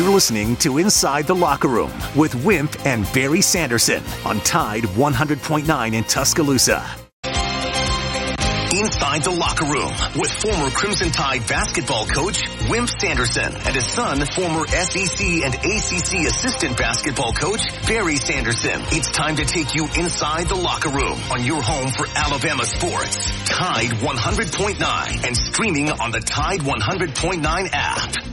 You're listening to Inside the Locker Room with Wimp and Barry Sanderson on Tide 100.9 in Tuscaloosa. Inside the Locker Room with former Crimson Tide basketball coach Wimp Sanderson and his son, former SEC and ACC assistant basketball coach Barry Sanderson. It's time to take you inside the locker room on your home for Alabama sports. Tide 100.9 and streaming on the Tide 100.9 app.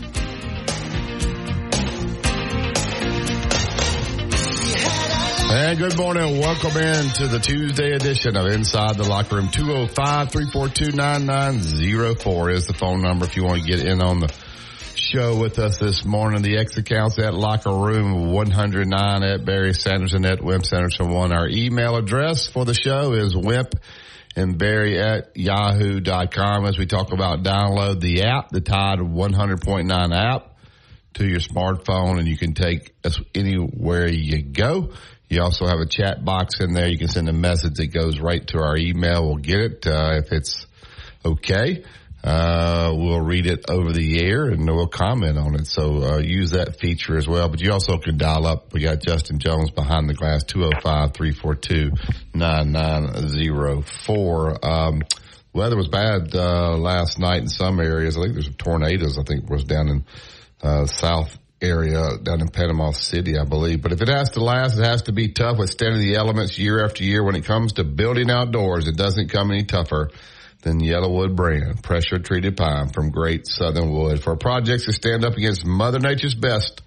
And good morning. Welcome in to the Tuesday edition of Inside the Locker Room. 205-342-9904 is the phone number if you want to get in on the show with us this morning. The X accounts at Locker Room 109 at Barry Sanderson at Wimp Sanderson 1. Our email address for the show is wimp and Barry at yahoo.com as we talk about download the app, the Tide 100.9 app to your smartphone and you can take us anywhere you go. You also have a chat box in there. You can send a message that goes right to our email. We'll get it uh, if it's okay. Uh, we'll read it over the air and we'll comment on it. So uh, use that feature as well. But you also can dial up. We got Justin Jones behind the glass, 205-342-9904. Um, weather was bad uh, last night in some areas. I think there's tornadoes. I think was down in uh, south area down in Panama City, I believe. But if it has to last, it has to be tough withstanding the elements year after year. When it comes to building outdoors, it doesn't come any tougher than Yellowwood brand pressure treated pine from Great Southern Wood. For projects to stand up against Mother Nature's best,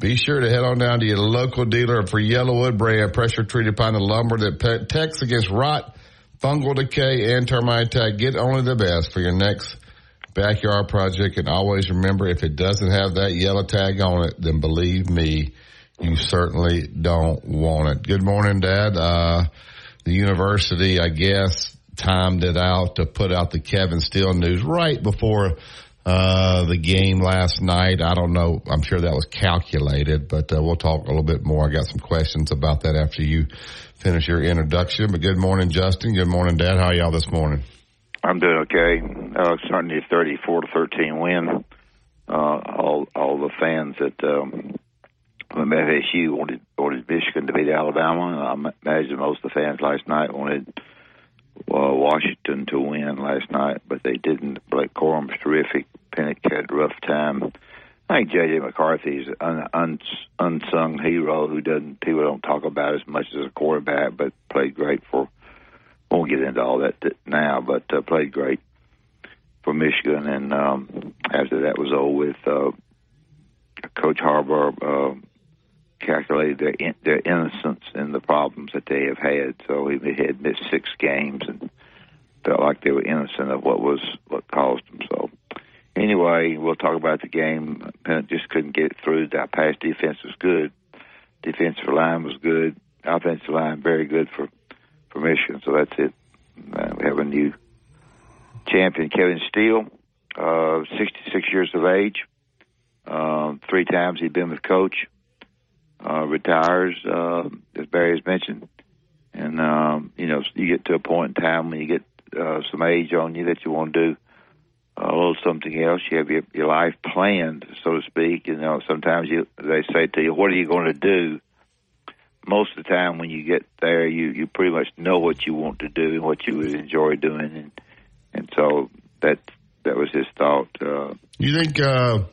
be sure to head on down to your local dealer for Yellowwood brand pressure treated pine and lumber that protects against rot, fungal decay, and termite attack. Get only the best for your next backyard project. And always remember, if it doesn't have that yellow tag on it, then believe me, you certainly don't want it. Good morning, Dad. Uh, the university, I guess, timed it out to put out the Kevin Steele news right before uh, the game last night. I don't know. I'm sure that was calculated, but uh, we'll talk a little bit more. I got some questions about that after you finish your introduction. But good morning, Justin. Good morning, Dad. How y'all this morning? I'm doing okay. Uh, certainly a 34 to 13 win. Uh, all all the fans that um, from FSU wanted wanted Michigan to beat Alabama. I imagine most of the fans last night wanted uh, Washington to win last night, but they didn't. Blake Corum was terrific. Penix had a rough time. I think J.J. McCarthy is an un, unsung hero who doesn't people don't talk about as much as a quarterback, but played great for won't get into all that now, but uh, played great for Michigan. And um, after that was over with, uh, Coach Harbaugh uh, calculated their in, their innocence in the problems that they have had. So he had missed six games and felt like they were innocent of what was what caused them. So anyway, we'll talk about the game. Penn just couldn't get it through. That pass defense was good. Defensive line was good. Offensive line very good for Michigan. So that's it. Uh, we have a new champion, Kevin Steele, uh, 66 years of age. Uh, three times he's been with coach. Uh, retires, uh, as Barry has mentioned. And, um, you know, you get to a point in time when you get uh, some age on you that you want to do a little something else. You have your, your life planned, so to speak. You know, sometimes you they say to you, "What are you going to do?" Most of the time when you get there, you you pretty much know what you want to do and what you would enjoy doing, and and so that that was his thought. Uh, you think? Uh,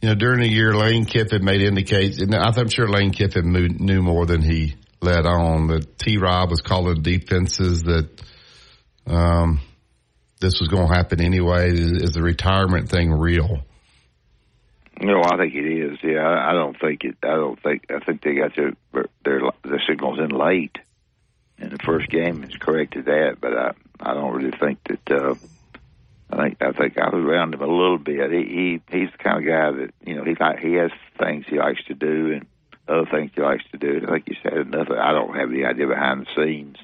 you know, during the year, Lane Kiffin made indicates, and I'm sure Lane Kiffin knew more than he let on. That T. Rob was calling defenses that um, this was going to happen anyway. Is, is the retirement thing real? No, I think it is. Yeah, I, don't think it. I don't think. I think they got their their their signals in late in the first game and corrected that. But I I don't really think that. uh I think I think I was around him a little bit. He, he he's the kind of guy that you know he like he has things he likes to do and other things he likes to do. I think you said enough. I don't have the idea behind the scenes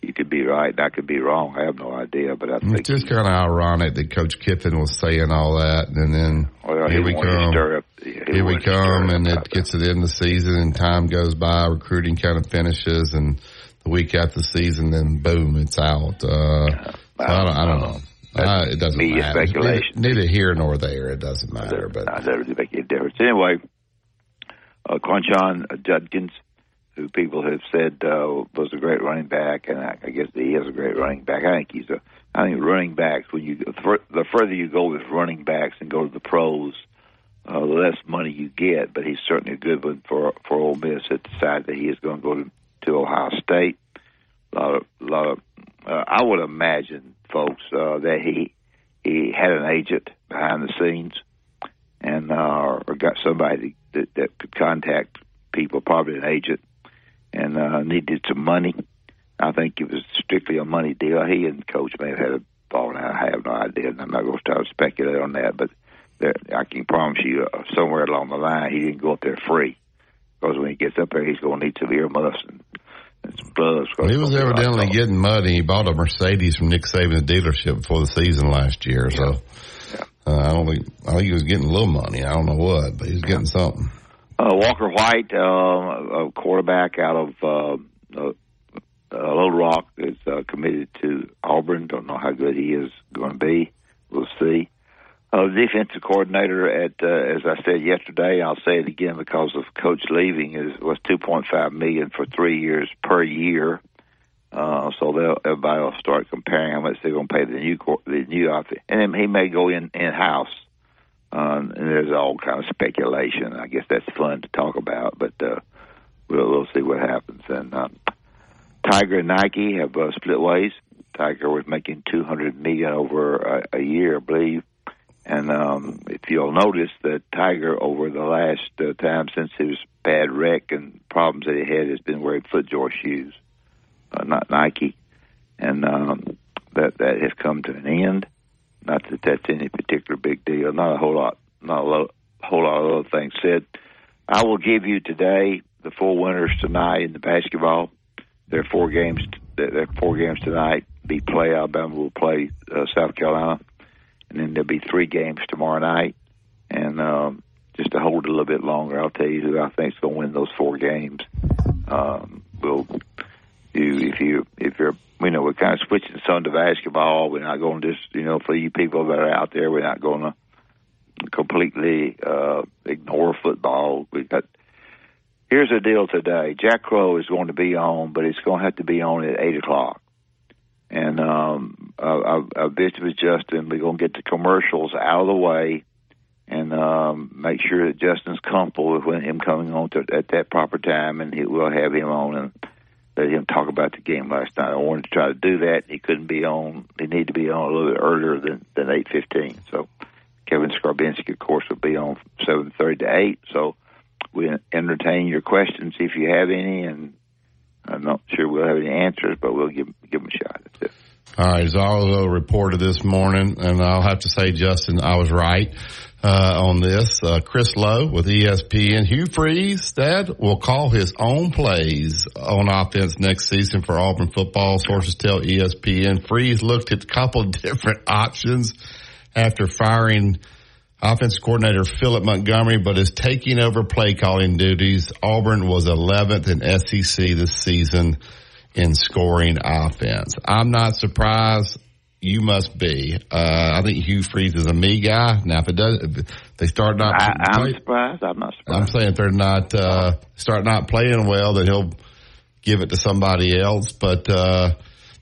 you could be right and I could be wrong. I have no idea, but I think it's just kind of ironic that Coach Kiffin was saying all that, and then well, here we come. Up, here we come, and it gets to the end of the season, and time goes by. Recruiting kind of finishes, and the week after the season, then boom, it's out. Uh, so I, don't, I don't know. Uh, it doesn't media matter. speculation. Neither, neither, here nor there. It doesn't matter. But that doesn't make any difference. Anyway, uh, Quinshon Judkins, who people have said uh, was a great running back, and I, guess he is a great running back. I think he's a. I think running backs when you the further you go with running backs and go to the pros, uh, the less money you get. But he's certainly a good one for for Ole Miss that decided that he is going to go to, to Ohio State. A lot of, a lot of uh, I would imagine, folks, uh, that he he had an agent behind the scenes, and uh, or got somebody that, that could contact people, probably an agent, and uh, needed some money. I think it was strictly a money deal. He and coach may have had a falling out. I have no idea, and I'm not going to start to speculate on that. But there, I can promise you, uh, somewhere along the line, he didn't go up there free because when he gets up there, he's going to need some earmuffs and some bugs. he was evidently getting money. He bought a Mercedes from Nick Saban's dealership before the season last year. Yeah. So yeah. Uh, I don't think I think he was getting a little money. I don't know what, but he was getting something. Uh, Walker White, uh, a quarterback out of uh, uh, Little Rock, is uh, committed to Auburn. Don't know how good he is going to be. We'll see uh, defensive coordinator at, uh, as I said yesterday, I'll say it again because of coach leaving is was 2.5 million for three years per year. Uh, so they'll, everybody will start comparing how much they're going to pay the new the new outfit, and then he may go in in house. Um, and there's all kind of speculation. I guess that's fun to talk about, but uh, we'll, we'll see what happens. And uh, Tiger and Nike have uh, split ways. Tiger was making 200 million over a, a year, I believe and um, if you'll notice that Tiger, over the last uh, time since his bad wreck and problems that he had, has been wearing FootJoy shoes, uh, not Nike, and um, that that has come to an end. Not that that's any particular big deal. Not a whole lot. Not a lo- whole lot of other things said. I will give you today the four winners tonight in the basketball. There are four games. There are four games tonight. Be play Alabama will play uh, South Carolina and then there'll be three games tomorrow night. And um, just to hold it a little bit longer, I'll tell you who I think is going to win those four games. Um, we'll you if you if you're you know we're kind of switching some to basketball. We're not going to just you know for you people that are out there, we're not going to completely uh, ignore football. We got here's the deal today. Jack Crow is going to be on, but it's going to have to be on at eight o'clock and um, I, I visited with Justin. We're going to get the commercials out of the way and um, make sure that Justin's comfortable with him coming on to, at that proper time, and he, we'll have him on and let him talk about the game last night. I wanted to try to do that. He couldn't be on. He needed to be on a little bit earlier than than eight fifteen. So Kevin Scarbinsky, of course, will be on seven thirty to eight. So we entertain your questions if you have any, and I'm not sure we'll have any answers, but we'll give give them a shot. That's it. All right, Zallo reported this morning, and I'll have to say, Justin, I was right uh, on this. Uh, Chris Low with ESPN. Hugh Freeze, Dad, will call his own plays on offense next season for Auburn football. Sources tell ESPN. Freeze looked at a couple of different options after firing – offensive coordinator Philip Montgomery, but is taking over play calling duties. Auburn was 11th in SEC this season in scoring offense. I'm not surprised. You must be. Uh, I think Hugh Freeze is a me guy. Now, if it does, if they start not, I, am play, surprised. I'm not surprised. I'm saying if they're not uh, start not playing well, then he'll give it to somebody else. But uh,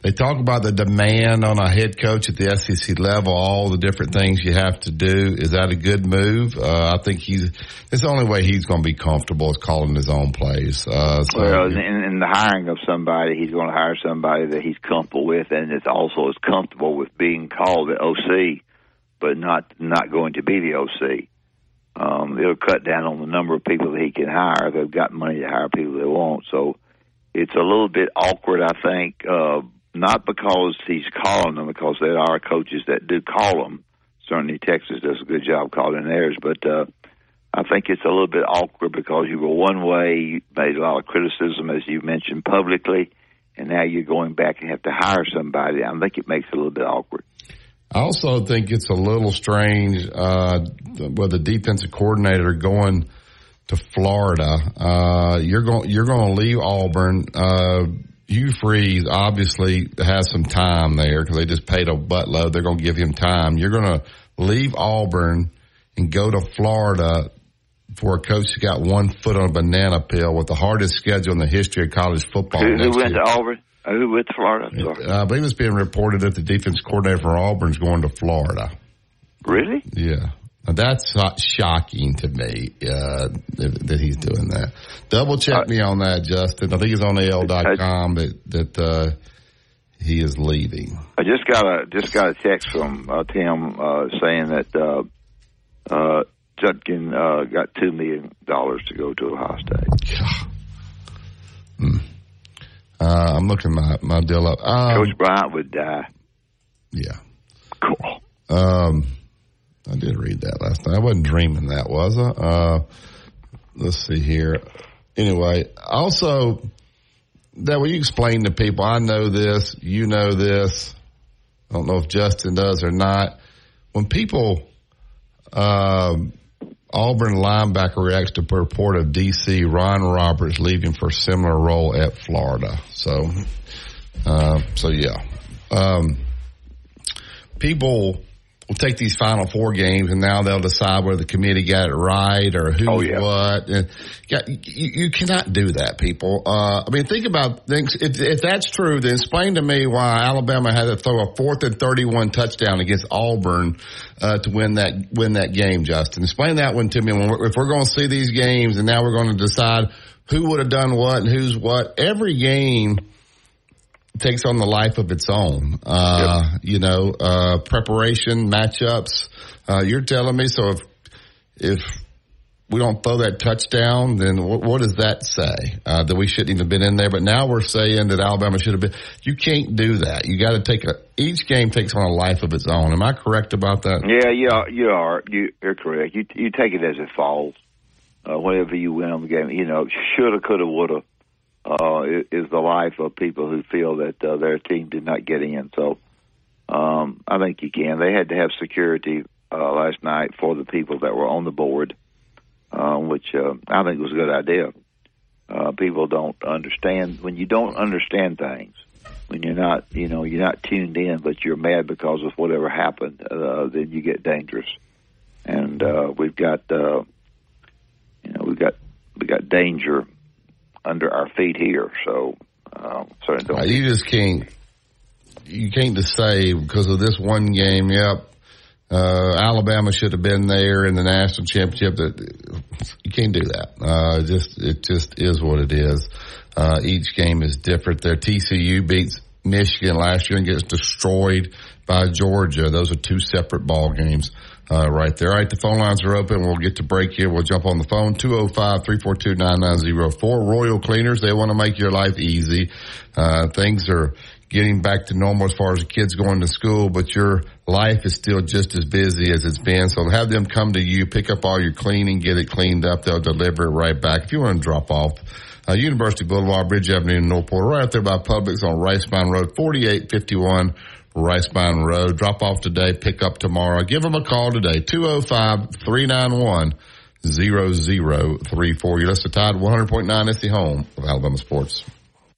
they talk about the demand on a head coach at the SEC level, all the different things you have to do. Is that a good move? Uh, I think he's, it's the only way he's going to be comfortable is calling his own plays. Uh, so well, in, in the hiring of somebody, he's going to hire somebody that he's comfortable with and it's also is comfortable with being called the OC, but not, not going to be the OC. Um, it'll cut down on the number of people that he can hire. They've got money to hire people they want. So it's a little bit awkward, I think, uh, not because he's calling them, because there are coaches that do call them. Certainly, Texas does a good job calling theirs, but uh, I think it's a little bit awkward because you were one way, you made a lot of criticism, as you mentioned publicly, and now you're going back and have to hire somebody. I think it makes it a little bit awkward. I also think it's a little strange uh, with the defensive coordinator going to Florida. Uh, you're going you're going to leave Auburn. Uh, Hugh Freeze obviously has some time there because they just paid a buttload. They're going to give him time. You're going to leave Auburn and go to Florida for a coach who got one foot on a banana peel with the hardest schedule in the history of college football. Who, who went year. to Auburn? Uh, Who went to Florida? Uh, I believe it's being reported that the defense coordinator for Auburn's going to Florida. Really? Yeah. That's shocking to me uh, that, he's doing that. Double check me on that, Justin. I think it's on AL.com that that uh, he is leaving. I just got a just got a text from uh, Tim uh, saying that uh, uh, Judkin uh, got two million dollars to go to Ohio State. Hmm. Uh, I'm looking my my deal up. Um, Coach Bryant would die. yeah. Cool. Um, I did read that last night. I wasn't dreaming that, was I? Uh, let's see here. Anyway, also that when you explain to people, I know this, you know this. I don't know if Justin does or not. When people, um, Auburn linebacker reacts to report of DC Ron Roberts leaving for similar role at Florida. So, uh, so yeah. Um, people will take these final four games and now they'll decide whether the committee got it right or who's Oh, yeah. what. And yeah, you, you cannot do that, people. Uh, I mean, think about things. If, if that's true, then explain to me why Alabama had to throw a fourth and 31 touchdown against Auburn, uh, to win that, win that game, Justin. Explain that one to me. When we're, if we're going to see these games and now we're going to decide who would have done what and who's what, every game, takes on the life of its own. Uh, you know, uh, preparation, matchups. Uh, you're telling me, so if, if we don't throw that touchdown, then what, what does that say? Uh, that we shouldn't even have been in there, but now we're saying that Alabama should have been. You can't do that. You got to take a, each game takes on a life of its own. Am I correct about that? Yeah, yeah, you are. You, you're correct. You you take it as it falls. Uh, whenever you win on the game, you know, shoulda, coulda, woulda, uh, is the life of people who feel that uh, their team did not get in. So, um, I think you can. They had to have security uh, last night for the people that were on the board, uh, which uh, I think was a good idea. Uh, people don't understand when you don't understand things. When you're not, you know, you're not tuned in, but you're mad because of whatever happened, uh, then you get dangerous. And uh, we've got, uh, you know, we've got we got danger under our feet here. So uh, Uh, don't. You just can't. You can't just say because of this one game. Yep, uh, Alabama should have been there in the national championship. That you can't do that. Uh, just it just is what it is. Uh, each game is different. There, TCU beats Michigan last year and gets destroyed by Georgia. Those are two separate ball games. Uh, right there. All right, the phone lines are open. We'll get to break here. We'll jump on the phone. 205-342-9904. Royal Cleaners, they want to make your life easy. Uh, things are getting back to normal as far as kids going to school, but your life is still just as busy as it's been. So have them come to you, pick up all your cleaning, get it cleaned up. They'll deliver it right back. If you want to drop off, uh, University Boulevard, Bridge Avenue in Northport, right out there by Publix on Rice Ricebine Road, 4851 Rice Mine Road. Drop off today, pick up tomorrow. Give them a call today, 205-391-0034. You're listening to Tide 100.9. It's the home of Alabama sports.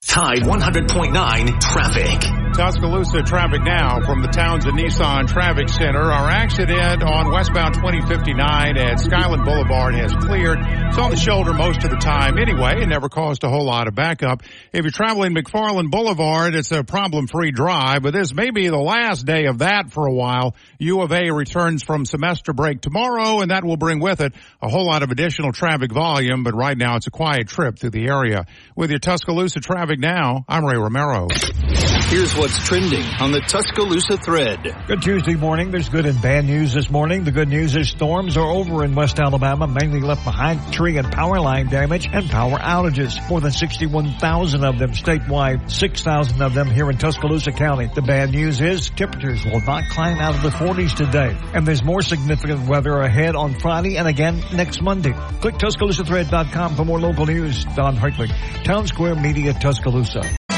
Tide 100.9 traffic. Tuscaloosa traffic now from the Townsend Nissan Traffic Center. Our accident on westbound 2059 at Skyland Boulevard has cleared. It's on the shoulder most of the time anyway. It never caused a whole lot of backup. If you're traveling McFarland Boulevard, it's a problem-free drive, but this may be the last day of that for a while. U of A returns from semester break tomorrow, and that will bring with it a whole lot of additional traffic volume, but right now it's a quiet trip through the area. With your Tuscaloosa traffic now, I'm Ray Romero. Here's what's trending on the Tuscaloosa thread. Good Tuesday morning. There's good and bad news this morning. The good news is storms are over in West Alabama, mainly left behind tree and power line damage and power outages. More than 61,000 of them statewide, 6,000 of them here in Tuscaloosa County. The bad news is temperatures will not climb out of the 40s today. And there's more significant weather ahead on Friday and again next Monday. Click TuscaloosaThread.com for more local news. Don Hartley, Town Square Media, Tuscaloosa. Tuscaloosa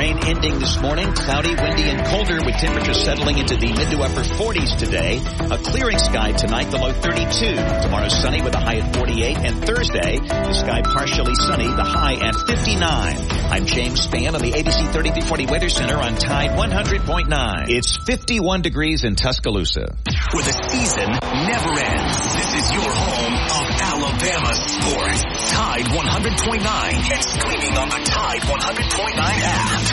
Rain ending this morning, cloudy, windy, and colder with temperatures settling into the mid to upper 40s today. A clearing sky tonight, the low 32. Tomorrow sunny with a high at 48. And Thursday, the sky partially sunny, the high at 59. I'm James Spann on the ABC 3340 Weather Center on Tide 100.9. It's 51 degrees in Tuscaloosa. Where the season never ends. This is your home of Alabama sports. Tide 100.9 and streaming on the Tide 100.9 app.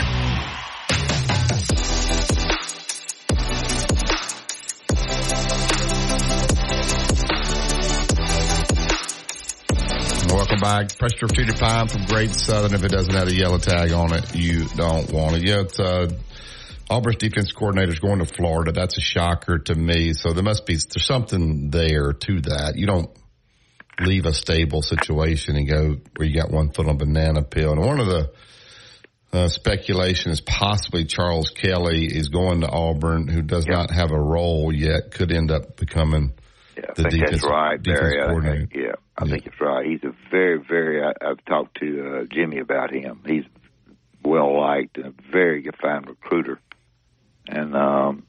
Welcome back. Pressure treated pine from Great Southern. If it doesn't have a yellow tag on it, you don't want it. Yeah, it's, uh, Auburn's defense coordinator is going to Florida. That's a shocker to me. So there must be, there's something there to that. You don't leave a stable situation and go where you got one foot on a banana peel. And one of the, uh, speculation is possibly Charles Kelly is going to Auburn, who does not have a role yet, could end up becoming Yeah, the defense, right, defense. Coordinator. yeah, I think it's right. He's a very, very. I, I've talked to uh, Jimmy about him. He's well liked and a very good fine recruiter, and um,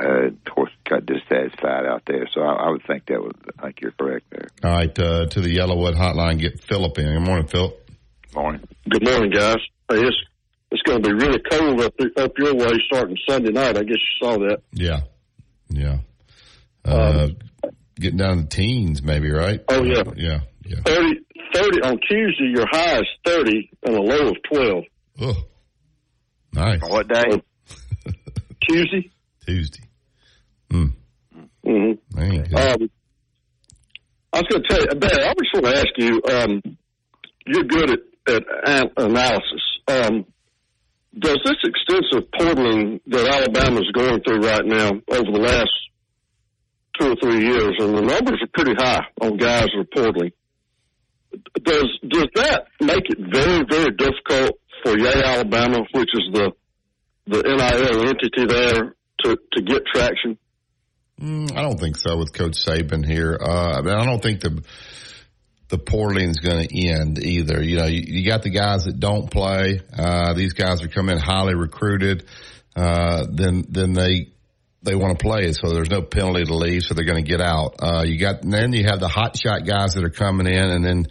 uh, of course got dissatisfied out there. So I, I would think that was. I think you're correct there. All right, uh, to the Yellowwood hotline, get Philip in. Good morning, Philip. Morning. Good morning, guys. Hey, it's it's going to be really cold up up your way starting Sunday night. I guess you saw that. Yeah, yeah. Uh, getting down to teens, maybe, right? Oh yeah, Yeah, yeah. 30, 30 on Tuesday. Your high is thirty and a low of twelve. Oh, nice. On what day? Tuesday. Tuesday. Hmm. Mm-hmm. Man. Um, I was going to tell you, Ben. I just want to ask you. Um, you're good at, at an- analysis. Um, does this extensive portaling that Alabama is going through right now over the last two or three years, and the numbers are pretty high on guys portaling. Does does that make it very very difficult for Yea Alabama, which is the the NIL entity there, to to get traction? Mm, I don't think so with Coach Saban here. Uh, I, mean, I don't think the the portaling is going to end either. You know, you, you got the guys that don't play. Uh, these guys are coming highly recruited. Uh, then then they they want to play, so there's no penalty to leave, so they're going to get out. Uh, you got then you have the hot shot guys that are coming in, and then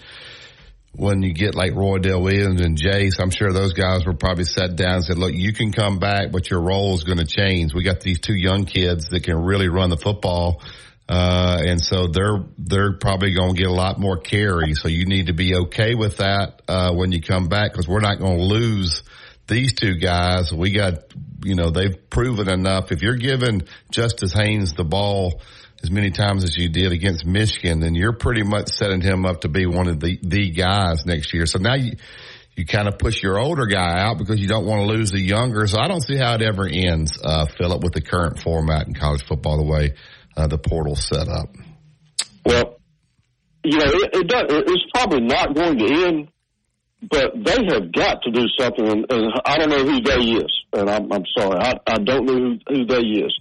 when you get like Roydell Williams and Jase, I'm sure those guys were probably sat down and said, look, you can come back, but your role is going to change. We got these two young kids that can really run the football. Uh, and so they're, they're probably going to get a lot more carry. So you need to be okay with that, uh, when you come back because we're not going to lose these two guys. We got, you know, they've proven enough. If you're giving Justice Haynes the ball, as many times as you did against Michigan, then you're pretty much setting him up to be one of the, the guys next year. So now you, you kind of push your older guy out because you don't want to lose the younger. So I don't see how it ever ends, uh, Philip, with the current format in college football, the way, uh, the portal's set up. Well, you know, it, it does, it's probably not going to end, but they have got to do something. And, and I don't know who they is, and I'm, I'm sorry, I, I don't know who, who they is,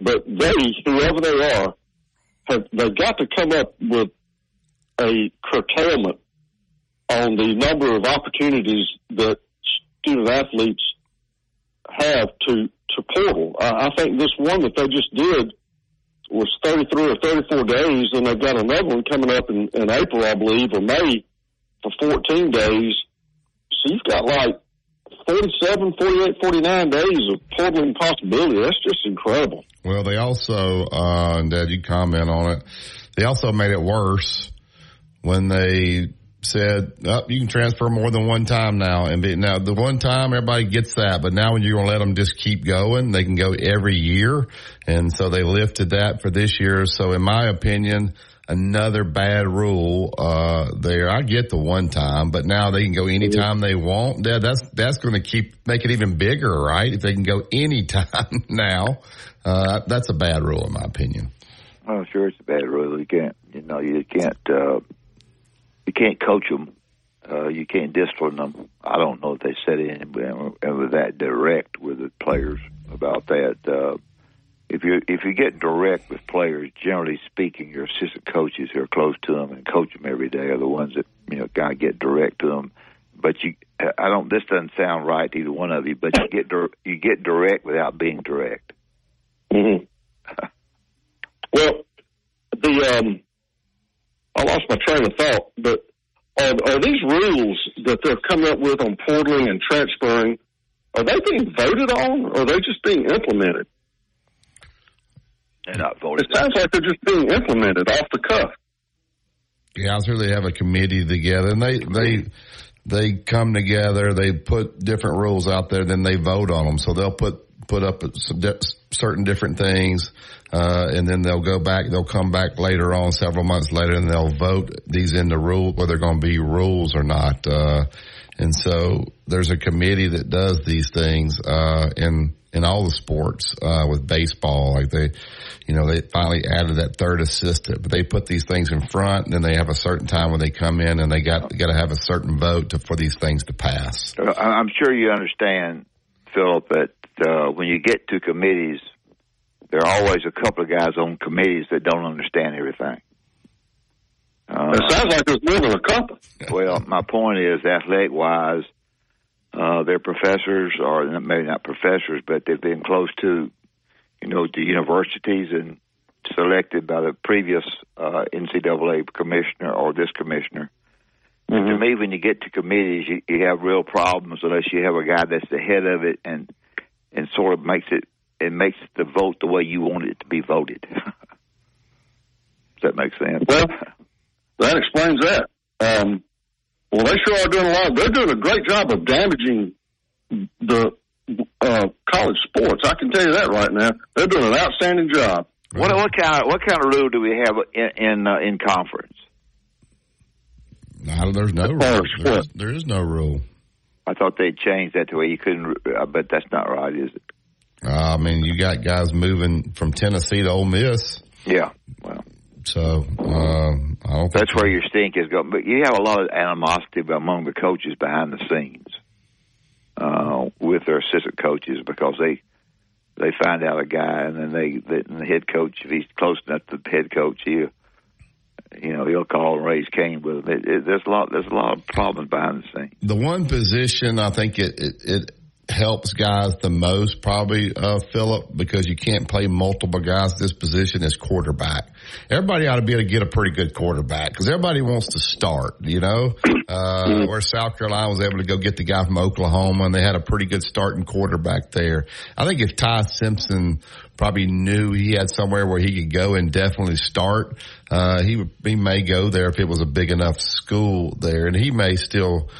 but they, whoever they are, have they've got to come up with a curtailment on the number of opportunities that student athletes have to to portal. I, I think this one that they just did was 33 or 34 days, and they've got another one coming up in, in April, I believe, or May for 14 days. So you've got like 47, 48, 49 days of portaling possibility. That's just incredible. Well, they also, uh, and Dad, you comment on it. They also made it worse when they said, oh, you can transfer more than one time now. And be, now the one time everybody gets that, but now when you're going to let them just keep going, they can go every year. And so they lifted that for this year. So in my opinion, another bad rule, uh, there. I get the one time, but now they can go anytime they want. Yeah, that's, that's going to keep, make it even bigger, right? If they can go anytime now, uh, that's a bad rule in my opinion. Well, sure, it's a bad rule. You can't, you know, you can't, uh, you can't coach them. Uh, you can't discipline them. I don't know if they said anything ever that direct with the players about that. Uh, if you if you get direct with players, generally speaking, your assistant coaches who are close to them and coach them every day are the ones that you know kind of get direct to them. But you, I don't. This doesn't sound right to either one of you. But you get you get direct without being direct. Mm-hmm. well, the um, I lost my train of thought, but are, are these rules that they're coming up with on portaling and transferring, are they being voted on or are they just being implemented? They're not voted. It sounds like they're just being implemented off the cuff. Yeah, I'm sure they have a committee together and they, they, they come together, they put different rules out there, then they vote on them. So they'll put, put up some di- certain different things uh, and then they'll go back, they'll come back later on, several months later, and they'll vote these into rule, whether they're going to be rules or not. Uh, and so there's a committee that does these things, uh, in, in all the sports, uh, with baseball. Like they, you know, they finally added that third assistant, but they put these things in front and then they have a certain time when they come in and they got, got to have a certain vote to, for these things to pass. I'm sure you understand, Philip, that, uh, when you get to committees, there are always a couple of guys on committees that don't understand everything. Uh, it sounds like there's more than a couple. well, my point is, athletic wise, uh, they're professors, or maybe not professors, but they've been close to, you know, the universities and selected by the previous uh, NCAA commissioner or this commissioner. Mm-hmm. to me, when you get to committees, you, you have real problems unless you have a guy that's the head of it and and sort of makes it it makes the vote the way you want it to be voted. Does that make sense? Well, that explains that. Um, well, they sure are doing a lot. They're doing a great job of damaging the uh, college sports. I can tell you that right now. They're doing an outstanding job. What what kind of what kind of rule do we have in in, uh, in conference? No, there's no rule. There's, there is no rule. I thought they'd changed that to where you couldn't, uh, but that's not right, is it? Uh, I mean, you got guys moving from Tennessee to Ole Miss. Yeah. Well. So uh, I don't. That's where your stink is going. But you have a lot of animosity among the coaches behind the scenes uh, with their assistant coaches because they they find out a guy and then they, they the head coach if he's close enough to the head coach he you know he'll call and raise Cain with him. It, it, there's a lot there's a lot of problems behind the scenes. The one position I think it, it, it helps guys the most, probably, uh, Philip, because you can't play multiple guys this position is quarterback. Everybody ought to be able to get a pretty good quarterback because everybody wants to start, you know, uh, where South Carolina was able to go get the guy from Oklahoma and they had a pretty good starting quarterback there. I think if Ty Simpson probably knew he had somewhere where he could go and definitely start, uh, he, would he may go there if it was a big enough school there and he may still,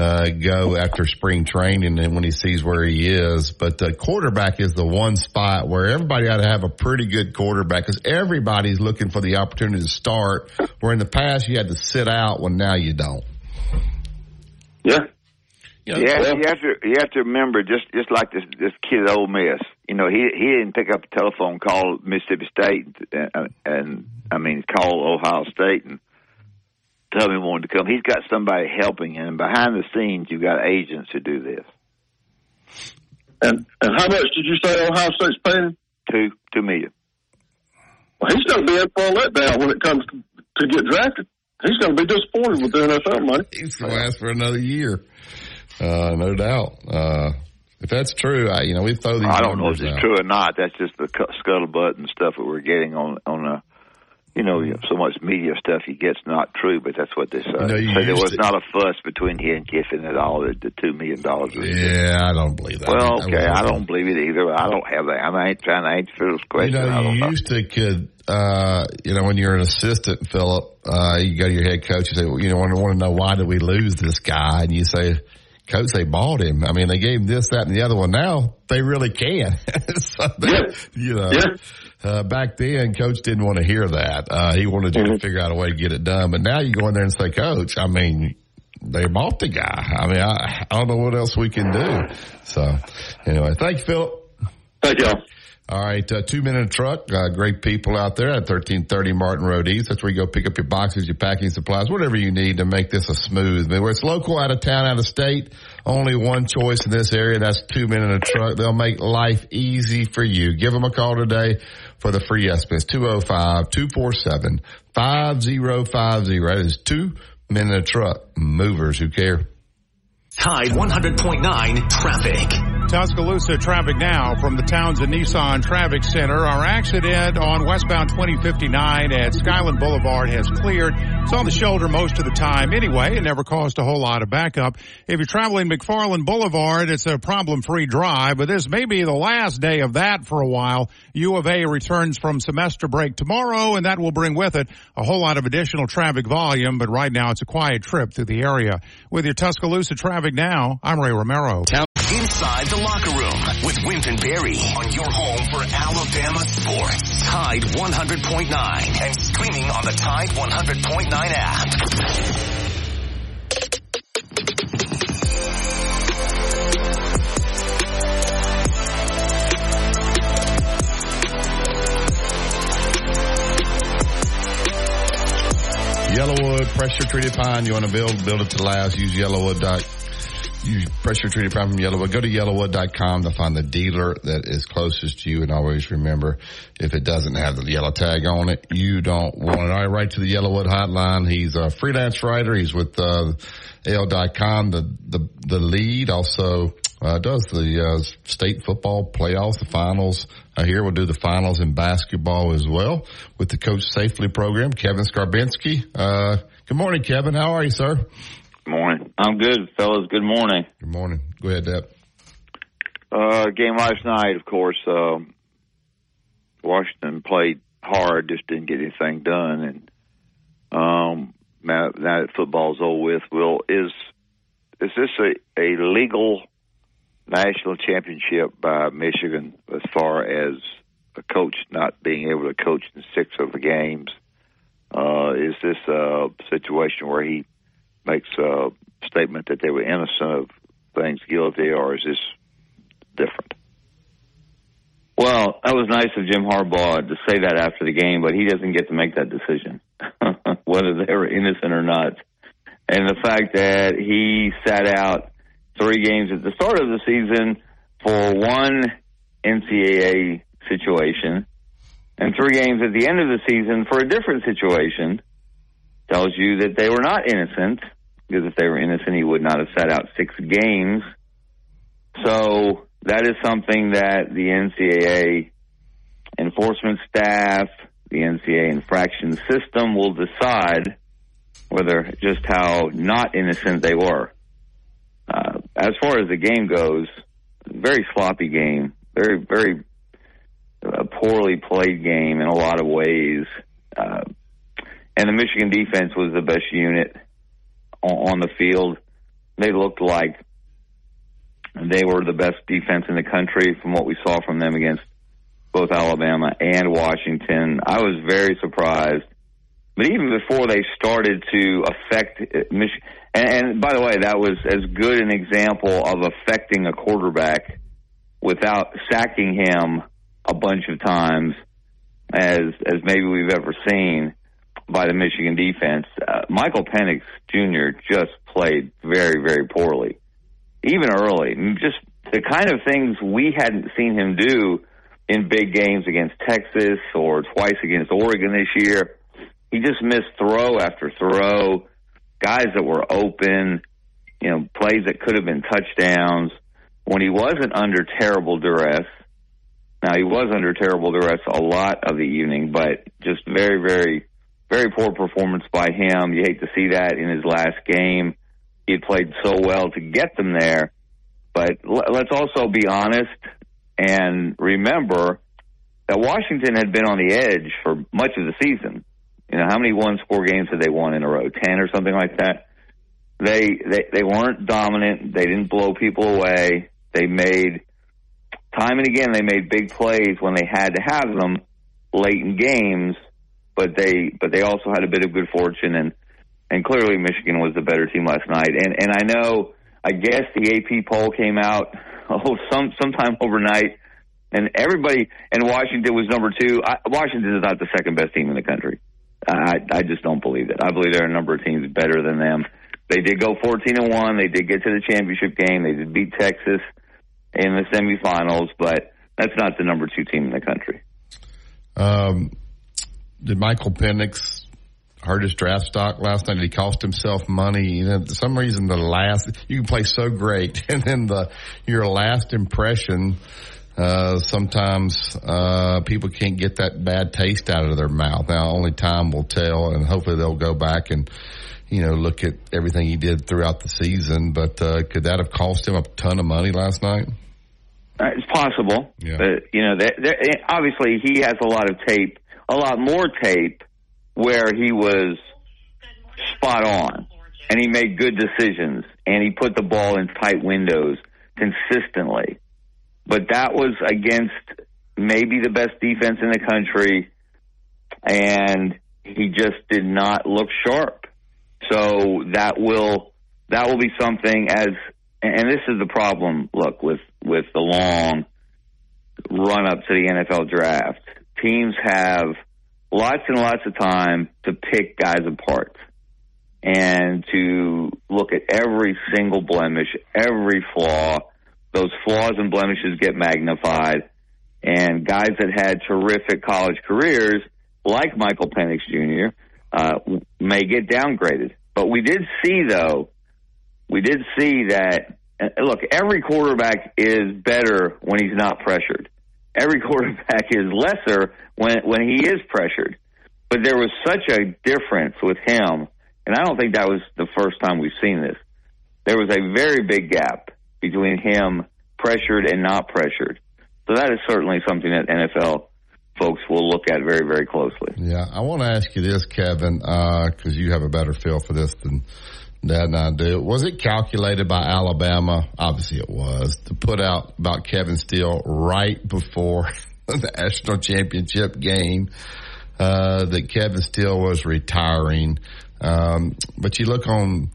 uh, go after spring training and when he sees where he is. But the quarterback is the one spot where everybody ought to have a pretty good quarterback because everybody's looking for the opportunity to start. Where in the past you had to sit out, when now you don't. Yeah. You, know, yeah, you have to you have to remember just just like this this kid at Ole Miss. You know, he he didn't pick up the telephone, call Mississippi State, and, and I mean call Ohio State and tell him wanted to come. He's got somebody helping him. Behind the scenes, you've got agents who do this. And and how much did you say Ohio State's paying? Two two million. Well, he's going to be in for a letdown when it comes to, to get drafted. He's going to be disappointed with the NFL money. He's going to last for another year, uh, no doubt. Uh, if that's true, I, you know, we throw these. I don't know if it's out. true or not. That's just the scuttlebutt and stuff that we're getting on on the you know, so much media stuff he gets not true, but that's what they say. You know, you say there was to- not a fuss between he and Kiffin at all. The, the two million dollars. Yeah, I don't believe that. Well, okay, was- I don't believe it either. I don't have that. I ain't trying to answer those You questions. I know, you know. used to could, uh, you know, when you're an assistant, Philip, uh, you go to your head coach, and say, well, you know, want to know why did we lose this guy? And you say, coach, they bought him. I mean, they gave him this, that, and the other one. Now they really can. so they, Yeah. You know, Yeah. Uh, back then coach didn't want to hear that. Uh, he wanted you to figure out a way to get it done. But now you go in there and say, coach, I mean, they bought the guy. I mean, I, I don't know what else we can do. So anyway, thank you, Philip. Thank y'all. All right, uh, Two Men and a Truck. Uh, great people out there at thirteen thirty Martin Road East. That's where you go pick up your boxes, your packing supplies, whatever you need to make this a smooth. Mean, where it's local, out of town, out of state. Only one choice in this area. That's Two Men and a Truck. They'll make life easy for you. Give them a call today for the free estimate. 205-247-5050. That is Two Men and a Truck. Movers who care. Tide 100.9 traffic. Tuscaloosa traffic now from the towns Townsend Nissan Traffic Center. Our accident on westbound 2059 at Skyland Boulevard has cleared. It's on the shoulder most of the time anyway. It never caused a whole lot of backup. If you're traveling McFarland Boulevard, it's a problem-free drive, but this may be the last day of that for a while. U of A returns from semester break tomorrow, and that will bring with it a whole lot of additional traffic volume, but right now it's a quiet trip through the area. With your Tuscaloosa traffic now, I'm Ray Romero. Inside the locker room with Wimp and Barry on your home for Alabama sports. Tide 100.9 and streaming on the Tide 100.9 app. Yellowwood pressure treated pine. You want to build, build it to last. Use Yellowwood. Use pressure treated pine from Yellowwood. Go to yellowwood.com to find the dealer that is closest to you. And always remember, if it doesn't have the yellow tag on it, you don't want it. All right, right to the Yellowwood hotline. He's a freelance writer. He's with uh, AL.com, the the the lead. Also uh, does the uh, state football playoffs, the finals. Uh, here we'll do the finals in basketball as well with the Coach Safely program, Kevin Scarbinsky. Uh, good morning, Kevin. How are you, sir? Good morning. I'm good, fellas. Good morning. Good morning. Go ahead, Deb. Uh, game last night, of course, um, Washington played hard, just didn't get anything done. And um, now, now that football's over with, will is is this a, a legal national championship by Michigan as far as a coach not being able to coach in six of the games? Uh, is this a situation where he makes a statement that they were innocent of things guilty, or is this different? Well, that was nice of Jim Harbaugh to say that after the game, but he doesn't get to make that decision, whether they were innocent or not. And the fact that he sat out three games at the start of the season for one NCAA situation and three games at the end of the season for a different situation tells you that they were not innocent. Because if they were innocent, he would not have sat out six games. So that is something that the NCAA enforcement staff, the NCAA infraction system will decide whether just how not innocent they were. Uh, as far as the game goes, very sloppy game, very very uh, poorly played game in a lot of ways. Uh, and the Michigan defense was the best unit on, the field. They looked like they were the best defense in the country from what we saw from them against both Alabama and Washington. I was very surprised. But even before they started to affect uh, Michigan, and, and by the way, that was as good an example of affecting a quarterback without sacking him a bunch of times as as maybe we've ever seen by the Michigan defense. Uh, Michael Penix Jr. just played very very poorly, even early. Just the kind of things we hadn't seen him do in big games against Texas or twice against Oregon this year. He just missed throw after throw, guys that were open, you know, plays that could have been touchdowns. When he wasn't under terrible duress, Now he was under terrible duress a lot of the evening, but just very, very, very poor performance by him. You hate to see that in his last game. He had played so well to get them there, but let's also be honest and remember that Washington had been on the edge for much of the season. You know, how many one score games had they won in a row? Ten or something like that. They they they weren't dominant. They didn't blow people away. They made time and again they made big plays when they had to have them late in games, but they but they also had a bit of good fortune and and clearly Michigan was the better team last night. And and I know I guess the AP poll came out oh some sometime overnight and everybody and Washington was number two. I, Washington is not the second best team in the country. I I just don't believe it. I believe there are a number of teams better than them. They did go 14 and one. They did get to the championship game. They did beat Texas in the semifinals, but that's not the number two team in the country. Um, did Michael Penix hurt his draft stock last night? Did he cost himself money? You know, for some reason, the last you can play so great, and then the your last impression. Uh, sometimes uh, people can't get that bad taste out of their mouth. Now, only time will tell, and hopefully they'll go back and you know look at everything he did throughout the season. But uh, could that have cost him a ton of money last night? Uh, it's possible. Yeah. But, you know, they're, they're, obviously he has a lot of tape, a lot more tape where he was spot on and he made good decisions and he put the ball in tight windows consistently. But that was against maybe the best defense in the country and he just did not look sharp. So that will that will be something as and this is the problem. Look with with the long run up to the NFL draft, teams have lots and lots of time to pick guys apart and to look at every single blemish, every flaw. Those flaws and blemishes get magnified, and guys that had terrific college careers, like Michael Penix Jr., uh, may get downgraded. But we did see, though, we did see that look, every quarterback is better when he's not pressured. Every quarterback is lesser when when he is pressured. But there was such a difference with him, and I don't think that was the first time we've seen this. There was a very big gap between him pressured and not pressured. So that is certainly something that NFL folks will look at very, very closely. Yeah, I want to ask you this, Kevin, because uh, you have a better feel for this than And I do. Was it calculated by Alabama? Obviously it was to put out about Kevin Steele right before the national championship game, uh, that Kevin Steele was retiring. Um, but you look on,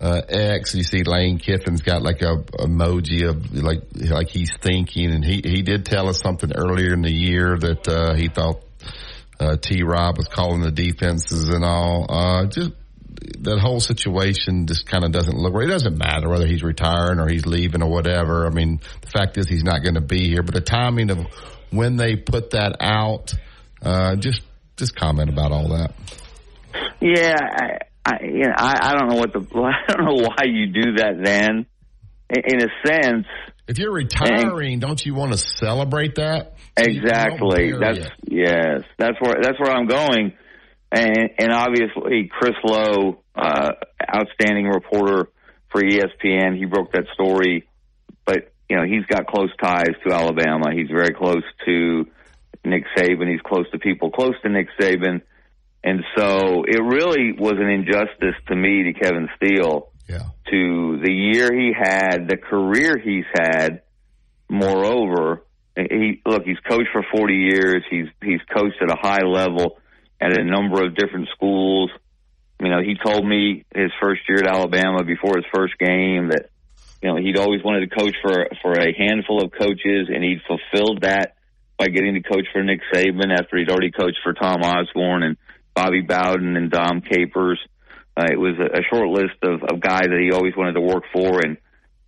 uh, X, you see Lane Kiffin's got like a emoji of like, like he's thinking and he, he did tell us something earlier in the year that, uh, he thought, uh, T Rob was calling the defenses and all. Uh, just, that whole situation just kind of doesn't look right. It doesn't matter whether he's retiring or he's leaving or whatever. I mean, the fact is he's not going to be here. But the timing of when they put that out, uh, just just comment about all that. Yeah, I, I, you know, I, I don't know what the I don't know why you do that. Then, in, in a sense, if you're retiring, and, don't you want to celebrate that? Exactly. That's yes. That's where that's where I'm going and, and obviously Chris Low, uh, outstanding reporter for ESPN, he broke that story. But you know he's got close ties to Alabama. He's very close to Nick Saban. He's close to people close to Nick Saban, and so it really was an injustice to me to Kevin Steele. Yeah. To the year he had, the career he's had. Moreover, he look he's coached for 40 years. He's he's coached at a high level at a number of different schools. You know, he told me his first year at Alabama before his first game that you know he'd always wanted to coach for for a handful of coaches, and he'd fulfilled that by getting to coach for Nick Saban after he'd already coached for Tom Osborne and Bobby Bowden and Dom Capers. Uh, it was a, a short list of, of guys that he always wanted to work for, and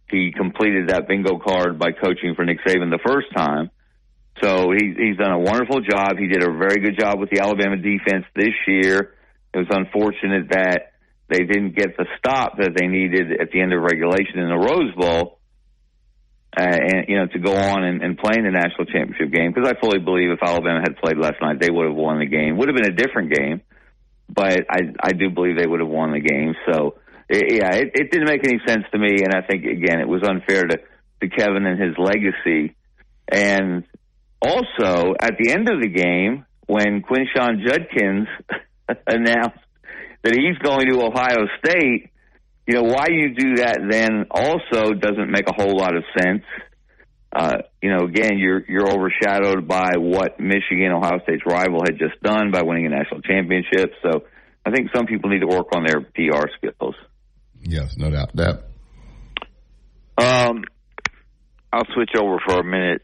he completed that bingo card by coaching for Nick Saban the first time. So he, he's done a wonderful job. He did a very good job with the Alabama defense this year. It was unfortunate that they didn't get the stop that they needed at the end of regulation in the Rose Bowl. uh, and you know to go on and, and play in the national championship game because I fully believe if Alabama had played last night, they would have won the game. Would have been a different game, but I I do believe they would have won the game. So it, yeah, it, it didn't make any sense to me, and I think again it was unfair to to Kevin and his legacy. And also at the end of the game, when Quinshon Judkins announced that he's going to Ohio State you know, why you do that then also doesn't make a whole lot of sense. Uh, you know, again, you're you're overshadowed by what Michigan, Ohio State's rival, had just done by winning a national championship. So, I think some people need to work on their PR skills. Yes, no doubt. That. Um, I'll switch over for a minute.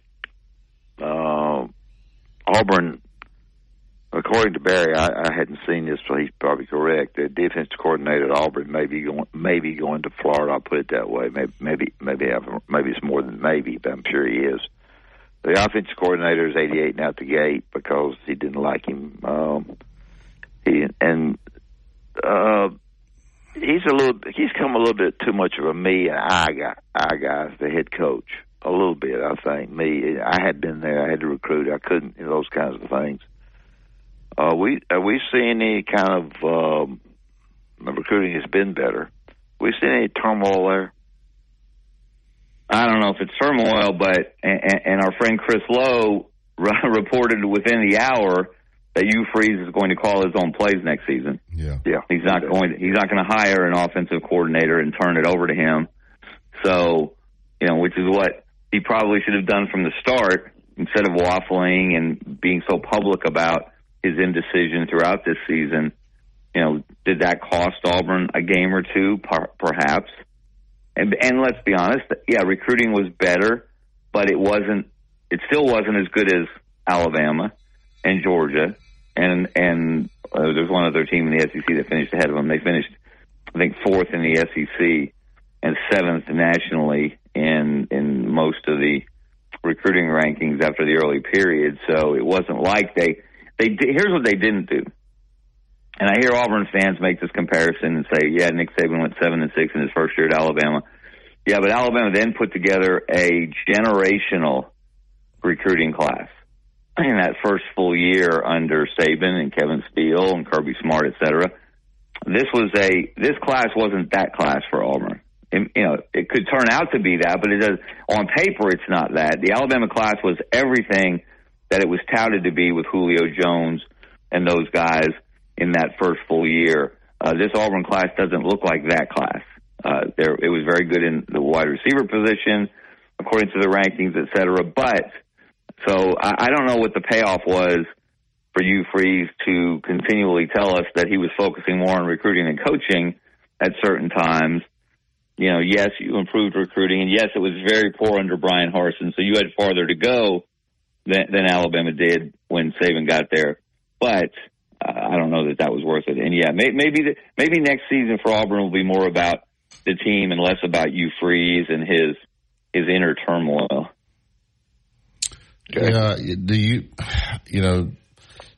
Uh, Auburn according to Barry, I, I hadn't seen this, so he's probably correct. The defense coordinator at Auburn may be going, maybe going to Florida. I'll put it that way. Maybe, maybe, maybe, maybe it's more than maybe, but I'm sure he is. The offensive coordinator is 88 and out the gate because he didn't like him. Um, he and uh, he's a little. He's come a little bit too much of a me and I guy. I guy as the head coach. A little bit, I think. Me, I had been there. I had to recruit. I couldn't. You know, those kinds of things. Uh, we are we seeing any kind of um, recruiting has been better? We seen any turmoil there? I don't know if it's turmoil, but and, and our friend Chris Low reported within the hour that Hugh Freeze is going to call his own plays next season. Yeah, yeah. He's not going. To, he's not going to hire an offensive coordinator and turn it over to him. So, you know, which is what he probably should have done from the start instead of waffling and being so public about his indecision throughout this season. You know, did that cost Auburn a game or two? Perhaps. And, and let's be honest, yeah, recruiting was better, but it wasn't. It still wasn't as good as Alabama and Georgia, and and uh, there's one other team in the SEC that finished ahead of them. They finished, I think, fourth in the SEC and seventh nationally in in most of the recruiting rankings after the early period. So it wasn't like they they here's what they didn't do. And I hear Auburn fans make this comparison and say, "Yeah, Nick Saban went seven and six in his first year at Alabama." Yeah, but Alabama then put together a generational recruiting class in that first full year under Saban and Kevin Steele and Kirby Smart, et cetera. This was a this class wasn't that class for Auburn. You know, it could turn out to be that, but it does on paper it's not that. The Alabama class was everything that it was touted to be with Julio Jones and those guys in that first full year. Uh, this Auburn class doesn't look like that class. Uh, there, it was very good in the wide receiver position, according to the rankings, et cetera. But so I, I don't know what the payoff was for Hugh Freeze to continually tell us that he was focusing more on recruiting and coaching at certain times. You know, yes, you improved recruiting, and yes, it was very poor under Brian Harsin, so you had farther to go than, than Alabama did when Saban got there. But uh, I don't know that that was worth it. And yeah, may, maybe the, maybe next season for Auburn will be more about the team and less about Hugh Freeze and his his inner turmoil. Yeah, do you you know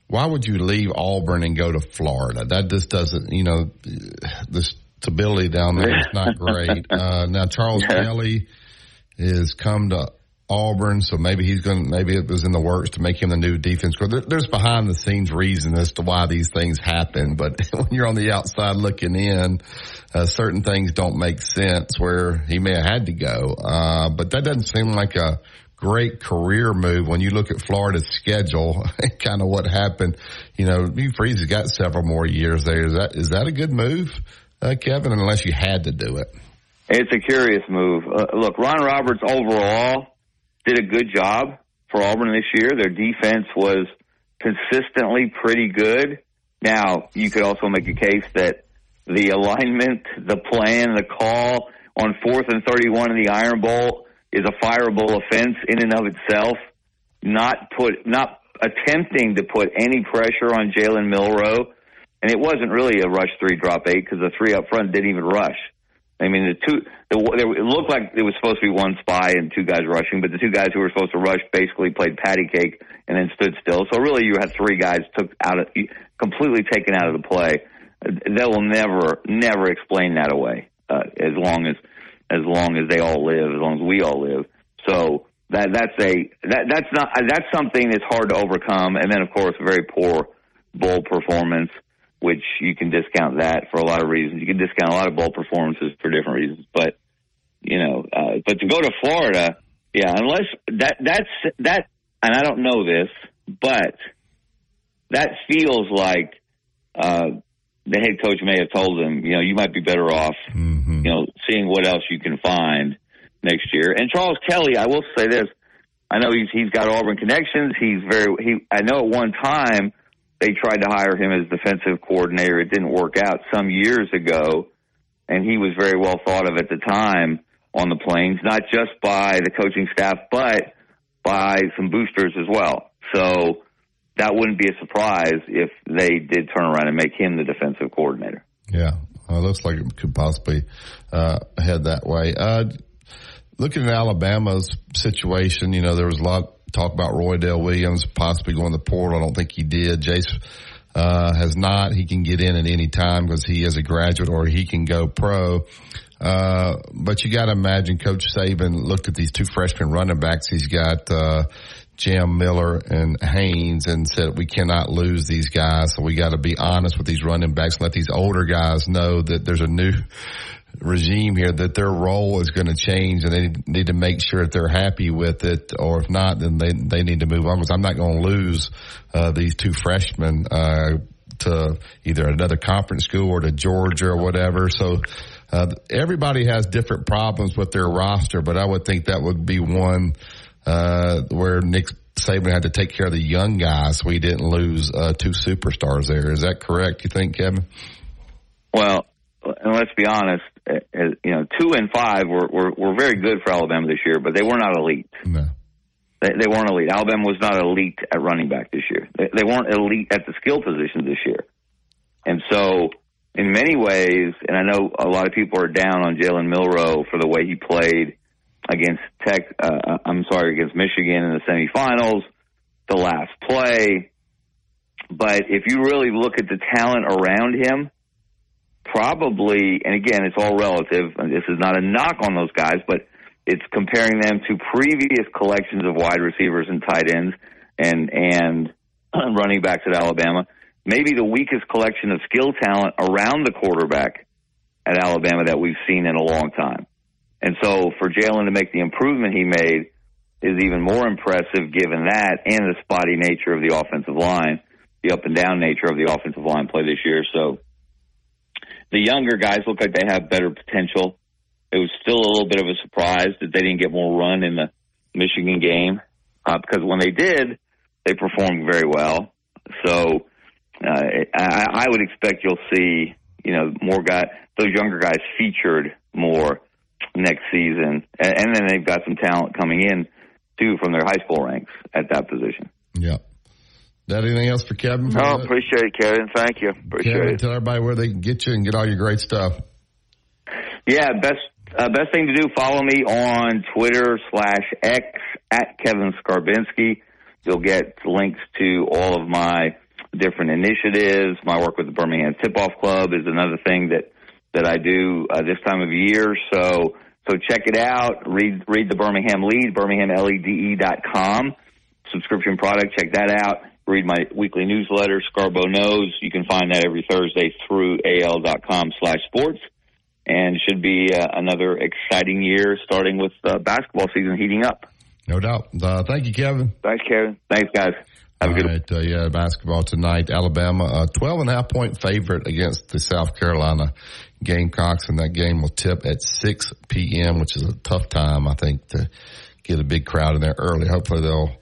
why would you leave Auburn and go to Florida? That just doesn't you know the stability down there is not great. Uh, now Charles. Kelly is come to Auburn, so maybe he's going. Maybe it was in the works to make him the new defense coordinator. There's behind the scenes reason as to why these things happen, but when you're on the outside looking in, uh, certain things don't make sense. Where he may have had to go, uh, but that doesn't seem like a great career move when you look at Florida's schedule and kind of what happened. You know, Hugh Freeze has got several more years there. Is that is that a good move, uh, Kevin? Unless you had to do it. It's a curious move. Uh, look, Ron Roberts overall did a good job for Auburn this year. Their defense was consistently pretty good. Now, you could also make a case that the alignment, the plan, the call on fourth and 31 in the Iron Bowl is a fireable offense in and of itself. Not put, not attempting to put any pressure on Jalen Milroe. And it wasn't really a rush three drop eight because the three up front didn't even rush. I mean, the two, the, it looked like it was supposed to be one spy and two guys rushing, but the two guys who were supposed to rush basically played patty cake and then stood still. So really, you had three guys took out of, completely taken out of the play. They will never, never explain that away uh, as long as, as long as they all live, as long as we all live. So that that's a that that's not that's something that's hard to overcome. And then of course, very poor bowl performance, which you can discount that for a lot of reasons. You can discount a lot of bowl performances for different reasons, but you know, uh, but to go to Florida, yeah, unless that that's that, and I don't know this, but that feels like uh, the head coach may have told them, you know, you might be better off, mm-hmm. you know, seeing what else you can find next year. And Charles Kelly, I will say this. I know he's he's got Auburn connections. He's very he I know at one time they tried to hire him as defensive coordinator. It didn't work out some years ago and he was very well thought of at the time on the plains, not just by the coaching staff but by some boosters as well. So that wouldn't be a surprise if they did turn around and make him the defensive coordinator. Yeah, it looks like it could possibly uh, head that way. Uh, looking at Alabama's situation, you know, there was a lot talk about Roydell Williams possibly going to the portal. I don't think he did. Jase uh, has not. He can get in at any time because he is a graduate or he can go pro. Uh, but you got to imagine Coach Saban looked at these two freshman running backs. He's got, uh, Jam Miller and Haynes and said we cannot lose these guys. So we got to be honest with these running backs and let these older guys know that there's a new regime here that their role is going to change and they need to make sure that they're happy with it or if not then they they need to move on because I'm not going to lose uh, these two freshmen uh, to either another conference school or to Georgia or whatever so uh, everybody has different problems with their roster but I would think that would be one uh, where Nick Saban had to take care of the young guys so he didn't lose uh, two superstars there. Is that correct, you think, Kevin? Well, and let's be honest, uh, uh, you know, two and five were, were, were very good for Alabama this year, but they were not elite. No. They, they weren't elite. Alabama was not elite at running back this year. They, they weren't elite at the skill positions this year. And so, in many ways, and I know a lot of people are down on Jalen Milroe for the way he played against Tech. Uh, I'm sorry, against Michigan in the semifinals, the last play. But if you really look at the talent around him, probably, and again, it's all relative. This is not a knock on those guys, but it's comparing them to previous collections of wide receivers and tight ends and and running backs at Alabama. Maybe the weakest collection of skill talent around the quarterback at Alabama that we've seen in a long time. And so for Jalen to make the improvement he made is even more impressive given that and the spotty nature of the offensive line, the up and down nature of the offensive line play this year. So the younger guys look like they have better potential. It was still a little bit of a surprise that they didn't get more run in the Michigan game uh, because when they did, they performed very well. So uh, I, I would expect you'll see, you know, more guys, those younger guys featured more next season. And, and then they've got some talent coming in too from their high school ranks at that position. Yeah. That anything else for Kevin? For oh, appreciate it, Kevin. Thank you. Appreciate Kevin, it. Tell everybody where they can get you and get all your great stuff. Yeah, best uh, best thing to do. Follow me on Twitter slash X at Kevin Scarbinsky. You'll get links to all of my different initiatives. My work with the Birmingham Tip Off Club is another thing that that I do uh, this time of year. So so check it out. Read read the Birmingham Lede, birminghamlede.com. Subscription product. Check that out. Read my weekly newsletter, Scarbo Knows. You can find that every Thursday through al.com slash sports. And should be uh, another exciting year, starting with uh, basketball season heating up. No doubt. Uh, thank you, Kevin. Thanks, Kevin. Thanks, guys. Have a good right, uh, yeah, basketball tonight. Alabama, a 12 and a half point favorite against the South Carolina Gamecocks, and that game will tip at 6 p.m., which is a tough time, I think, to get a big crowd in there early. Hopefully they'll,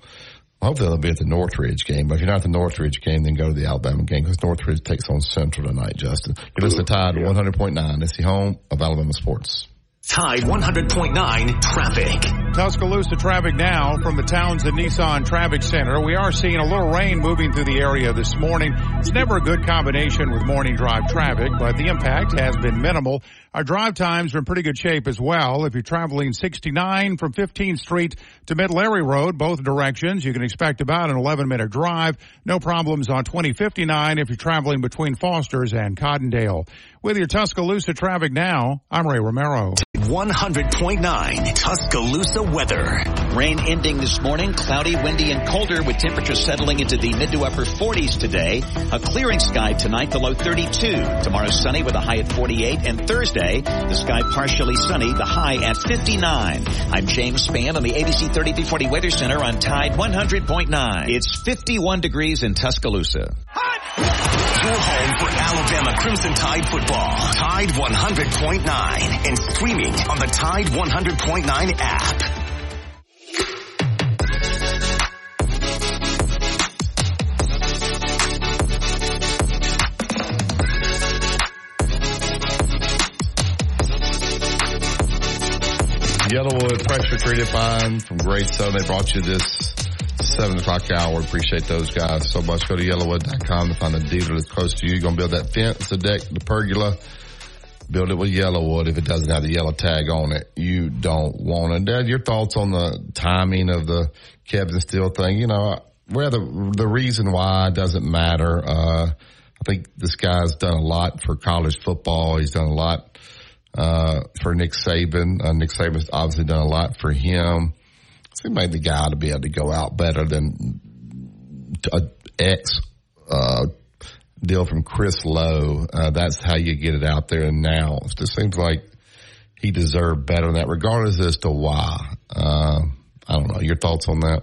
hopefully they'll be at the Northridge game. But if you're not at the Northridge game, then go to the Alabama game because Northridge takes on Central tonight, Justin. You're listening to Tide yeah. 100.9. It's the home of Alabama sports. Tide 100.9 traffic. Tuscaloosa traffic now from the towns Townsend Nissan Traffic Center. We are seeing a little rain moving through the area this morning. It's never a good combination with morning drive traffic, but the impact has been minimal. Our drive times are in pretty good shape as well. If you're traveling 69 from 15th Street to Mid Larry Road, both directions, you can expect about an 11 minute drive. No problems on 2059 if you're traveling between Foster's and Cottondale. With your Tuscaloosa traffic now, I'm Ray Romero. 100.9 Tuscaloosa weather. Rain ending this morning, cloudy, windy, and colder with temperatures settling into the mid to upper 40s today. A clearing sky tonight, the low 32. Tomorrow sunny with a high at 48. And Thursday, the sky partially sunny, the high at 59. I'm James Spann on the ABC 3340 Weather Center on Tide 100.9. It's 51 degrees in Tuscaloosa. Your home for Alabama Crimson Tide football. Tide 100.9 and streaming on the Tide 100.9 app. Yellowwood pressure treated pine from Great Southern. They brought you this seven o'clock hour. Appreciate those guys so much. Go to yellowwood.com to find a dealer that's close to you. You're going to build that fence, the deck, the pergola. Build it with Yellowwood. If it doesn't have the yellow tag on it, you don't want it. Dad, your thoughts on the timing of the Kevin Steele thing? You know, where the the reason why doesn't matter. Uh, I think this guy's done a lot for college football. He's done a lot uh, for Nick Saban. Uh, Nick Saban's obviously done a lot for him. He made the guy to be able to go out better than a ex uh, deal from Chris Low. Uh, that's how you get it out there. And now it just seems like he deserved better than that, regardless as to why. Uh, I don't know. Your thoughts on that?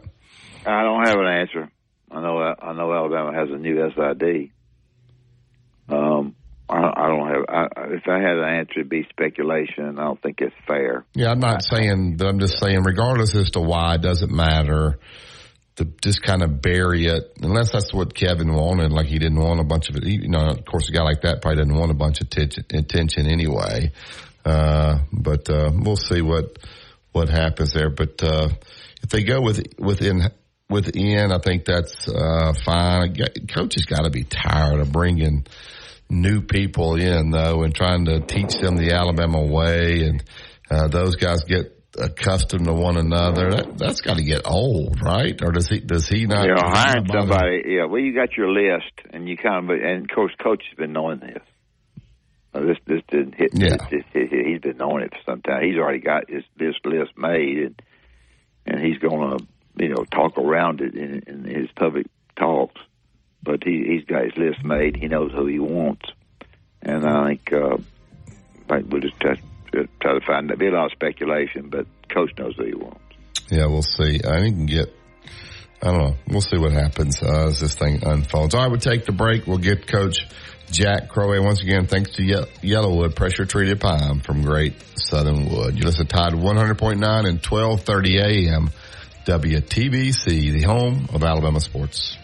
I don't have an answer. I know I know Alabama has a new SID. Um, I, don't have. I, if I had an answer, it'd be speculation. and I don't think it's fair. Yeah, I'm not saying. I'm just saying, regardless as to why, it doesn't matter. To just kind of bury it, unless that's what Kevin wanted. Like he didn't want a bunch of it. You know, of course, a guy like that probably didn't want a bunch of attention, attention anyway. Uh, but uh, we'll see what what happens there. But uh, if they go with within within, I think that's uh, fine. Coach has got to be tired of bringing new people in though and trying to teach them the Alabama way and uh, those guys get accustomed to one another. That, that's got to get old, right? Or does he does he not? You know, hiring somebody. Yeah, well, you got your list, and you kind of and of course, coach has been knowing this. Uh, this this didn't hit. Yeah. This, this, this, he's been knowing it for some time. He's already got his this list made, and and he's going to you know talk around it in, in his public talks but he, he's got his list made. He knows who he wants, and I think uh, I think we'll just try, try to find. There'll be a lot of speculation, but coach knows who he wants. Yeah, we'll see. I think can get. I don't know. We'll see what happens uh, as this thing unfolds. All right, we'll take the break. We'll get Coach Jack Crowe. Once again, thanks to Ye- Yellowwood Pressure Treated Pine from Great Southern Wood. You listen to Tide 100.9 and 1230 AM WTBC, the home of Alabama sports.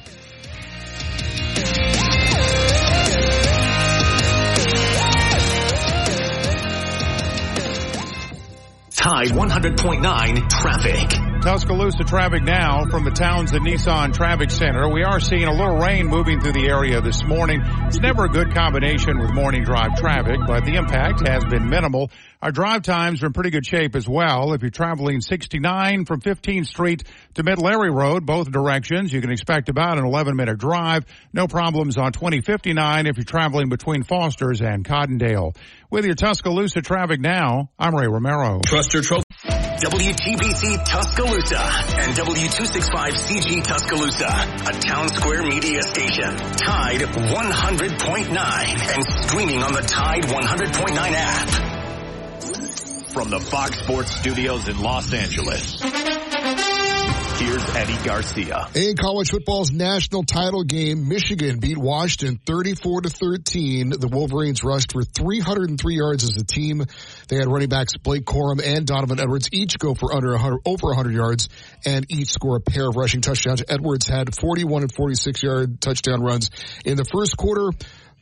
Tide 100.9 traffic. Tuscaloosa traffic now from the towns Townsend Nissan Traffic Center. We are seeing a little rain moving through the area this morning. It's never a good combination with morning drive traffic, but the impact has been minimal. Our drive times are in pretty good shape as well. If you're traveling 69 from 15th Street to Mid Larry Road, both directions, you can expect about an 11 minute drive. No problems on 2059 if you're traveling between Foster's and Cottondale. With your Tuscaloosa traffic now, I'm Ray Romero. Trust your trophy. WTBC Tuscaloosa and W265CG Tuscaloosa, a town square media station. Tide 100.9 and streaming on the Tide 100.9 app. From the Fox Sports Studios in Los Angeles. Here's Eddie Garcia. In college football's national title game, Michigan beat Washington 34 to 13. The Wolverines rushed for 303 yards as a team. They had running backs Blake Corum and Donovan Edwards each go for under 100, over 100 yards and each score a pair of rushing touchdowns. Edwards had 41 and 46 yard touchdown runs in the first quarter.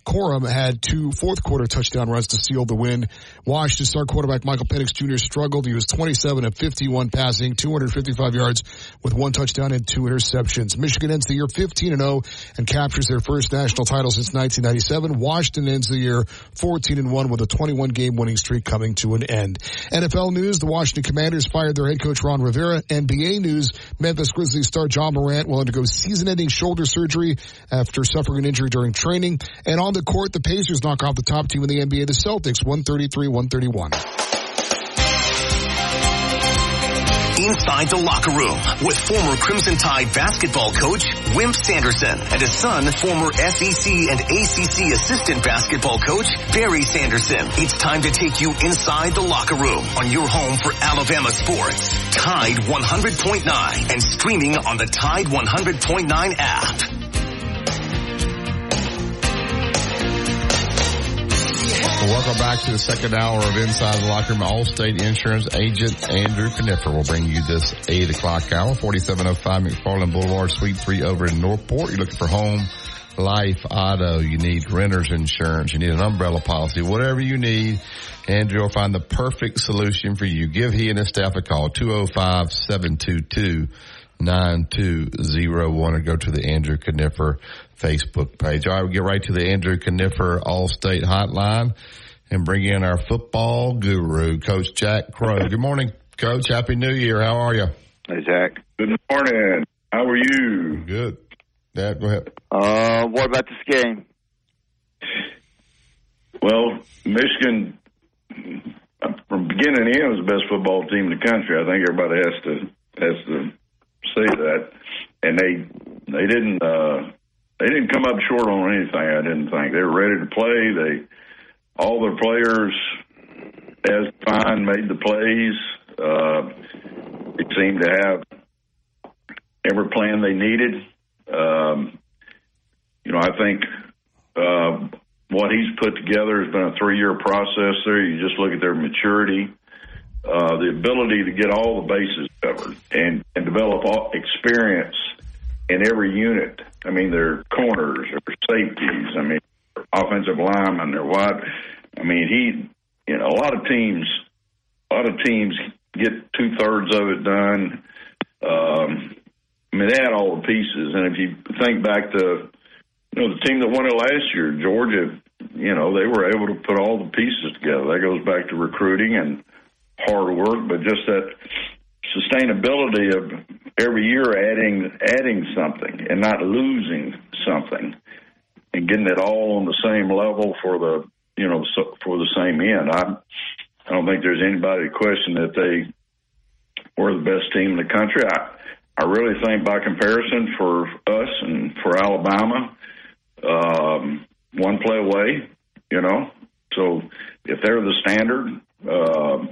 Corum had two fourth quarter touchdown runs to seal the win. Washington star quarterback Michael Penix Jr. struggled. He was 27 of 51 passing, 255 yards with one touchdown and two interceptions. Michigan ends the year 15 and 0 and captures their first national title since 1997. Washington ends the year 14 and 1 with a 21 game winning streak coming to an end. NFL news, the Washington Commanders fired their head coach Ron Rivera. NBA news, Memphis Grizzlies star Ja Morant will undergo season ending shoulder surgery after suffering an injury during training. And on the court, the Pacers knock off the top team in the NBA, the Celtics, 133-131. inside the locker room with former Crimson Tide basketball coach Wimp Sanderson and his son, former SEC and ACC assistant basketball coach Barry Sanderson. It's time to take you inside the locker room on your home for Alabama sports. Tide 100.9 and streaming on the Tide 100.9 app. Welcome back to the second hour of Inside the Locker Room. Allstate Insurance agent Andrew Kniffer will bring you this 8 o'clock hour, 4705 McFarland Boulevard, Suite 3 over in Northport. You're looking for home, life, auto. You need renter's insurance. You need an umbrella policy. Whatever you need, Andrew will find the perfect solution for you. Give he and his staff a call, 205 722 9201 or go to the Andrew Kniffer Facebook page. All right, we'll get right to the Andrew Kniffer All State Hotline and bring in our football guru, Coach Jack Crowe. Good morning, Coach. Happy New Year. How are you? Hey, Jack. Good morning. How are you? Good. Yeah, go ahead. Uh, what about this game? Well, Michigan, from beginning to end, was the best football team in the country. I think everybody has to has to say that, and they they didn't uh, they didn't come up short on anything. I didn't think they were ready to play. They all their players, as fine, made the plays. Uh, it seemed to have every plan they needed. Um, you know, I think uh, what he's put together has been a three-year process. There, you just look at their maturity, uh, the ability to get all the bases covered, and and develop all experience in every unit. I mean, their corners, their safeties. I mean, offensive linemen, their wide. I mean, he, you know, a lot of teams, a lot of teams get two thirds of it done. Um, I mean, they had all the pieces, and if you think back to, you know, the team that won it last year, Georgia, you know, they were able to put all the pieces together. That goes back to recruiting and hard work, but just that sustainability of every year adding adding something and not losing something and getting it all on the same level for the you know for the same end. I I don't think there's anybody question that they were the best team in the country. I I really think by comparison for us and for Alabama, um, one play away, you know. So if they're the standard, uh,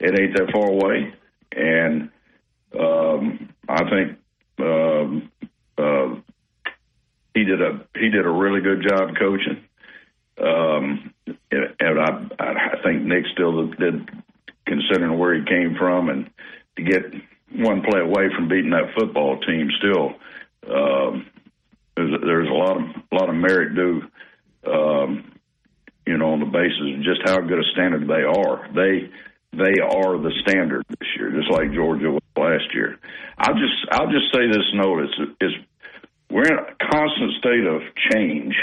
it ain't that far away. And um, I think um, uh, he did a he did a really good job coaching. Um, and I, I think Nick still did, considering where he came from, and to get one play away from beating that football team. Still, um, there's, there's a lot of a lot of merit due, um, you know, on the basis of just how good a standard they are. They they are the standard this year, just like Georgia was last year. I'll just I'll just say this note: is is we're in a constant state of change.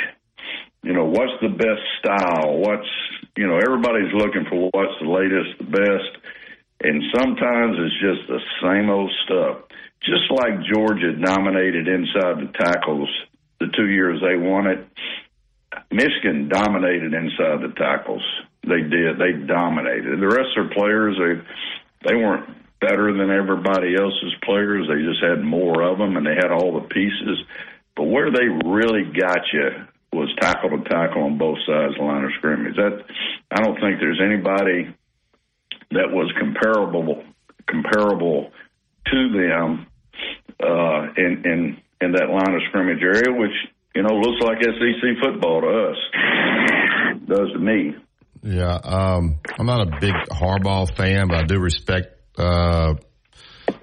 You know, what's the best style? What's you know, everybody's looking for what's the latest, the best, and sometimes it's just the same old stuff. Just like Georgia dominated inside the tackles the two years they won it, Michigan dominated inside the tackles they did. They dominated. The rest of their players, they they weren't better than everybody else's players. They just had more of them, and they had all the pieces. But where they really got you was tackle to tackle on both sides of the line of scrimmage. That I don't think there's anybody that was comparable comparable to them uh, in in in that line of scrimmage area, which you know looks like SEC football to us, does to me. Yeah, um, I'm not a big Harbaugh fan, but I do respect uh,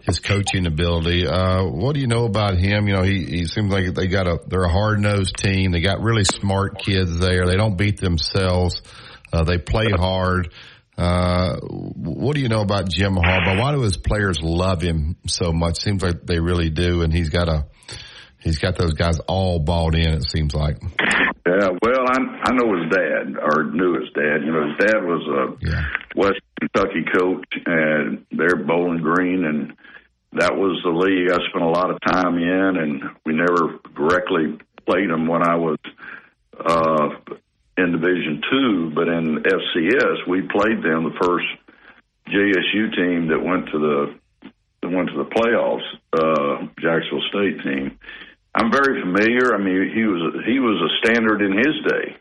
his coaching ability. Uh, what do you know about him? You know, he, he seems like they got a they're a hard nosed team. They got really smart kids there. They don't beat themselves. Uh, they play hard. Uh, what do you know about Jim Harbaugh? Why do his players love him so much? Seems like they really do, and he's got a he's got those guys all bought in. It seems like. Yeah, well, I I know his dad or knew his dad. You know, his dad was a yeah. West Kentucky coach, and they're Bowling Green, and that was the league I spent a lot of time in, and we never directly played them when I was uh, in Division Two, but in FCS we played them the first JSU team that went to the that went to the playoffs, uh, Jacksonville State team. I'm very familiar. I mean, he was he was a standard in his day.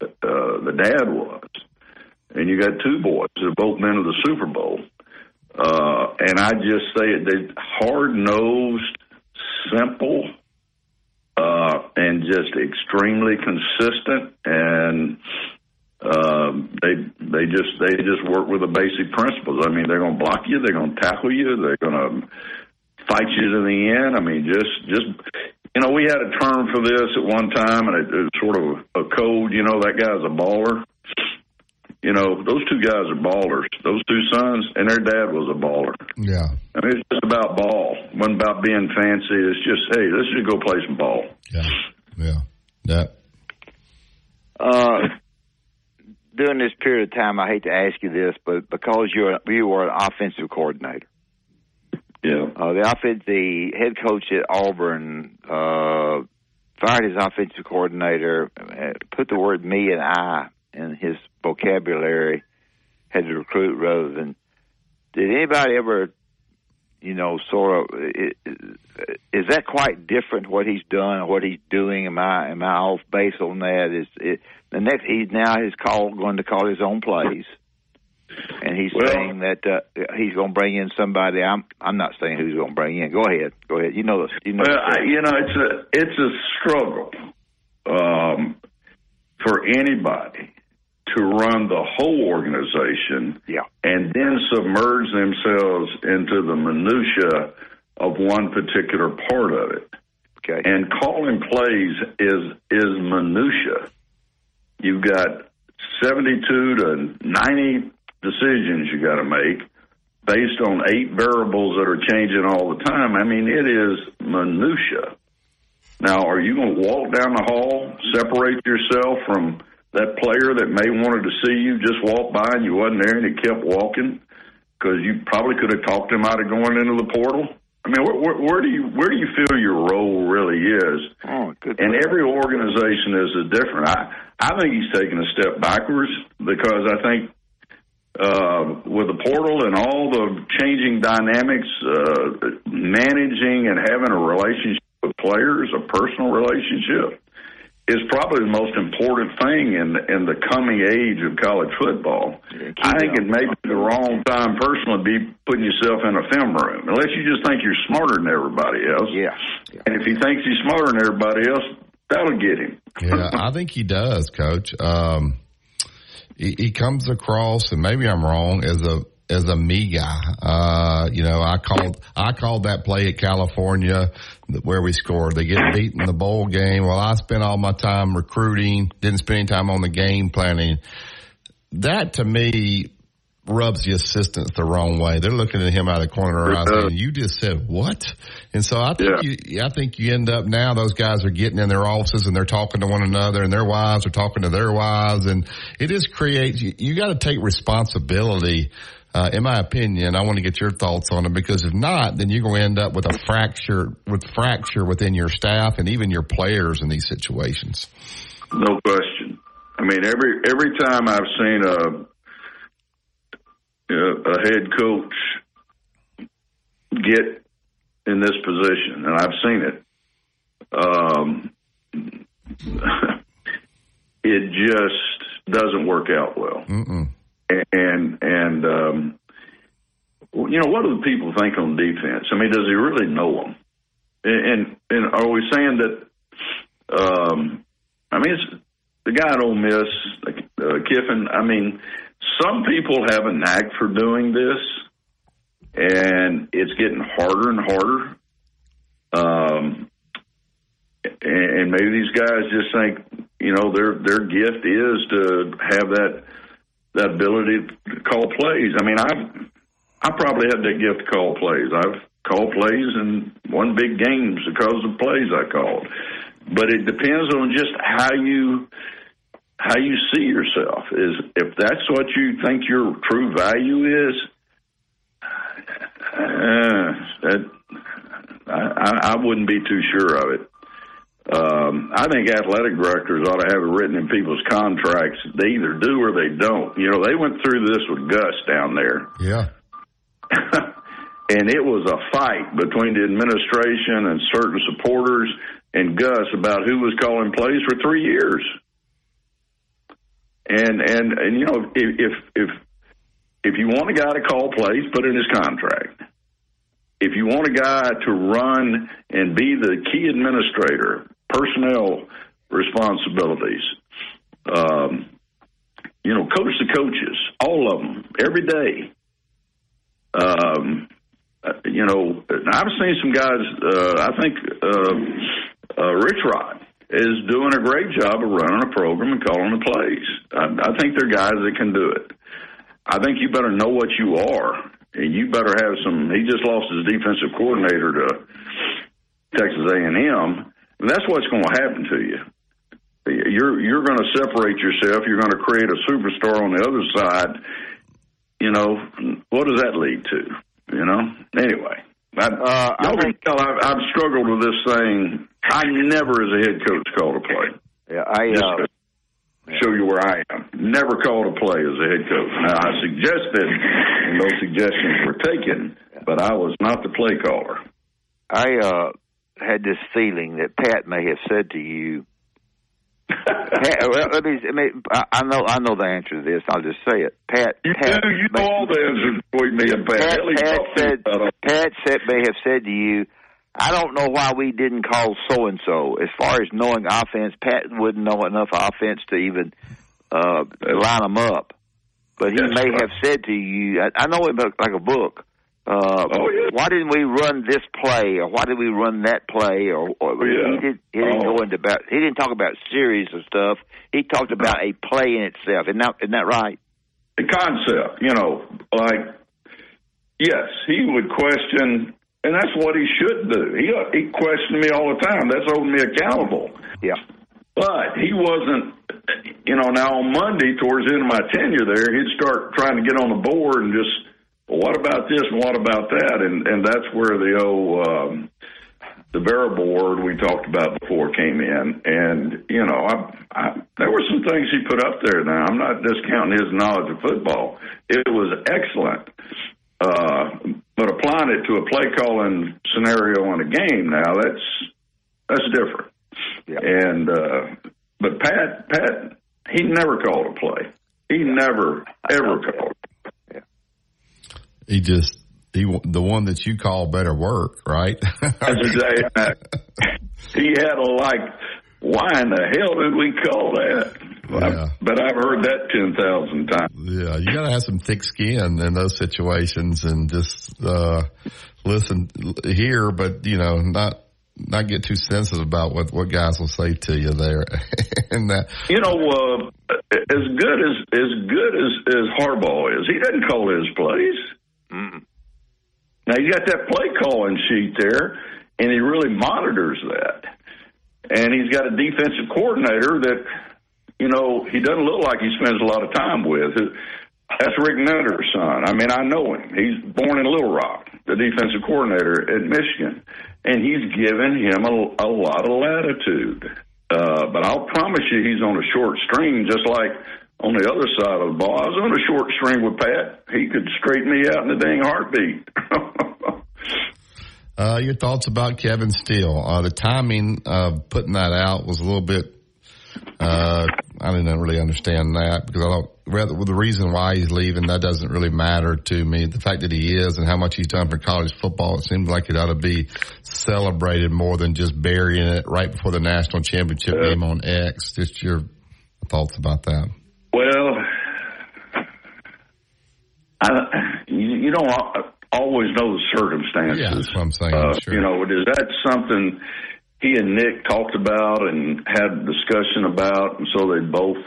Uh, the dad was, and you got two boys that have both been to the Super Bowl. Uh, and I just say it, they hard nosed, simple, uh, and just extremely consistent. And um, they they just they just work with the basic principles. I mean, they're going to block you, they're going to tackle you, they're going to fight you to the end. I mean, just just you know, we had a term for this at one time, and it, it was sort of a code. You know, that guy's a baller. You know, those two guys are ballers. Those two sons, and their dad was a baller. Yeah. I mean, it's just about ball. It wasn't about being fancy. It's just, hey, let's just go play some ball. Yeah. Yeah. Yeah. Uh, during this period of time, I hate to ask you this, but because you're you are an offensive coordinator, yeah, uh, the offense, the head coach at Auburn uh, fired his offensive coordinator, uh, put the word "me" and "I" in his vocabulary, had to recruit rather than. Did anybody ever, you know, sort of? Is that quite different? What he's done, what he's doing? Am I am I off base on that? Is it the next? He's now his call going to call his own plays, and he's Well- saying that uh, he's going to bring in somebody. I'm I'm not saying who's going to bring in. Go ahead, go ahead. You know this. You know. Well, the I, you know, it's a it's a struggle um, for anybody to run the whole organization yeah. and then submerge themselves into the minutia of one particular part of it. Okay. And calling plays is is minutia. You've got seventy-two to ninety decisions you got to make based on eight variables that are changing all the time. I mean, it is minutia. Now, are you going to walk down the hall, separate yourself from that player that may wanted to see you, just walk by and you wasn't there and he kept walking because you probably could have talked him out of going into the portal? I mean, where, where, where do you where do you feel your role really is? Oh, good. And every organization is a different. I I think he's taking a step backwards because I think uh, with the portal and all the changing dynamics, uh, managing and having a relationship with players, a personal relationship, is probably the most important thing in in the coming age of college football. I think it may be the wrong time personally to be putting yourself in a film room unless you just think you're smarter than everybody else. Yeah. And if he thinks he's smarter than everybody else, that'll get him. yeah, I think he does, Coach. Um, he, he comes across, and maybe I'm wrong, as a as a me guy. Uh, you know, I called I called that play at California where we scored. They get beat in the bowl game. Well, I spent all my time recruiting, didn't spend any time on the game planning. That to me rubs the assistants the wrong way. They're looking at him out of the corner of their eyes saying, you just said what? And so I think you, I think you end up now those guys are getting in their offices and they're talking to one another and their wives are talking to their wives and it just creates, you, you got to take responsibility. Uh, in my opinion, I want to get your thoughts on it because if not, then you're going to end up with a fracture, with fracture within your staff and even your players in these situations. No question. I mean, every every time I've seen a a head coach get in this position, and I've seen it, um, it just doesn't work out well. Mm-mm. And and um, you know, what do the people think on defense? I mean, does he really know them? And and, are we saying that? Um, I mean, it's, the guy at Ole Miss, uh, Kiffin. I mean, some people have a knack for doing this, and it's getting harder and harder. Um, and, maybe these guys just think, you know, their their gift is to have that that ability to call plays. I mean, I've I probably have that gift to call plays. I've called plays and won big games because of plays I called. But it depends on just how you how you see yourself. Is if that's what you think your true value is, uh, that I, I wouldn't be too sure of it. Um, I think athletic directors ought to have it written in people's contracts. They either do or they don't. You know, they went through this with Gus down there. Yeah. and it was a fight between the administration and certain supporters and Gus about who was calling plays for three years. And and and you know if if if you want a guy to call plays, put in his contract. If you want a guy to run and be the key administrator, personnel responsibilities, um, you know, coach the coaches, all of them, every day. Um, you know, I've seen some guys. Uh, I think uh, uh, Rich Rod is doing a great job of running a program and calling the plays. I, I think they're guys that can do it. I think you better know what you are, and you better have some. He just lost his defensive coordinator to Texas A&M. And that's what's going to happen to you. You're you're going to separate yourself. You're going to create a superstar on the other side. You know what does that lead to? You know. Anyway, I, uh, y'all can tell I've, I've struggled with this thing. I never, as a head coach, called a play. Yeah, I. Uh, show you where I am. Never called a play as a head coach. Now I suggested, and those suggestions were taken, but I was not the play caller. I uh, had this feeling that Pat may have said to you. Pat, well, let me, I, mean, I know I know the answer to this. I'll just say it. Pat, you Pat, do. You know all the answers between me and Pat. Pat, Pat said. Pat said may have said to you, I don't know why we didn't call so and so. As far as knowing offense, Pat wouldn't know enough offense to even uh, line them up. But he That's may right. have said to you, I, I know it like a book. Uh, Oh, yeah. Why didn't we run this play, or why did we run that play, or, or Yeah. he did he didn't Oh. go into about he didn't talk about series of stuff. He talked about a play in itself. Isn't that isn't that right? the concept, you know, like yes, he would question, and that's what he should do. He he questioned me all the time. That's holding me accountable. Yeah. But he wasn't, you know. Now on Monday, towards the end of my tenure there, he'd start trying to get on the board and just, well, what about this and what about that, and and that's where the old. Um, the variable word we talked about before came in, and you know, I, I, there were some things he put up there. Now, I'm not discounting his knowledge of football; it was excellent. Uh, but applying it to a play calling scenario in a game now, that's that's different. And uh, but Pat, Pat, he never called a play. He never ever called. He just he the one that you call better work, right? That's exactly. he had a like, why in the hell did we call that? Yeah. But I've heard that ten thousand times. Yeah, you got to have some thick skin in those situations and just uh, listen, hear, but you know, not not get too sensitive about what what guys will say to you there. and that, You know, uh, as good as as good as as Harbaugh is, he doesn't call his plays. Now you got that play calling sheet there, and he really monitors that. And he's got a defensive coordinator that, you know, he doesn't look like he spends a lot of time with. That's Rick Minter's son. I mean, I know him. He's born in Little Rock, the defensive coordinator at Michigan, and he's given him a, a lot of latitude. Uh, but I'll promise you, he's on a short string, just like on the other side of the ball. I was on a short string with Pat. He could straighten me out in a dang heartbeat. uh, your thoughts about Kevin Steele? Uh, the timing of putting that out was a little bit. Uh, I didn't really understand that because I don't. Rather, well, the reason why he's leaving that doesn't really matter to me. The fact that he is and how much he's done for college football, it seems like it ought to be celebrated more than just burying it right before the national championship game on X. Just your thoughts about that. Well, I, you, you don't al- always know the circumstances. Yeah, that's what I'm saying. Uh, sure. You know, is that something he and Nick talked about and had discussion about, and so they both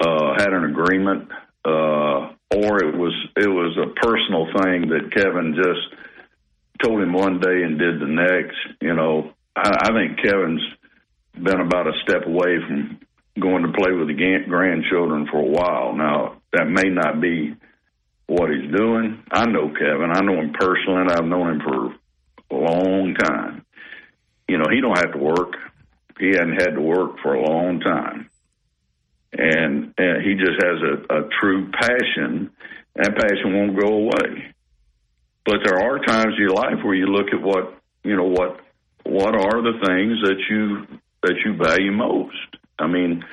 uh, had an agreement, uh, or it was it was a personal thing that Kevin just told him one day and did the next. You know, I, I think Kevin's been about a step away from going to play with the grandchildren for a while. Now that may not be what he's doing. I know Kevin. I know him personally. I've known him for a long time. You know, he don't have to work. He hadn't had to work for a long time, and, and he just has a, a true passion. That passion won't go away. but there are times in your life where you look at what you know what what are the things that you that you value most. I mean,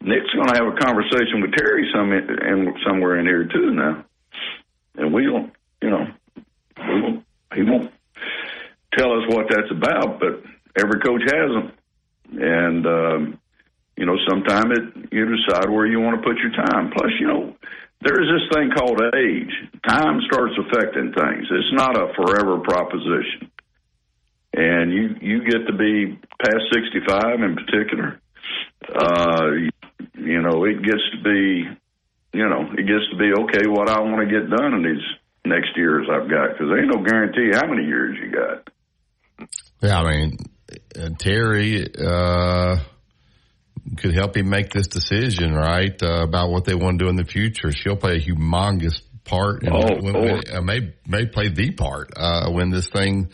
Nick's going to have a conversation with Terry some and somewhere in here too now, and we don't, you know, we won't, he won't tell us what that's about, but every coach has them, and um, you know, sometimes it you decide where you want to put your time. Plus, you know, there's this thing called age. Time starts affecting things. It's not a forever proposition. And you, you get to be past 65 in particular. Uh, you know, it gets to be, you know, it gets to be okay what I want to get done in these next years I've got because there ain't no guarantee how many years you got. Yeah, I mean, uh, Terry, uh, could help him make this decision, right, uh, about what they want to do in the future. She'll play a humongous part, and oh, when, when, uh, may may play the part uh, when this thing.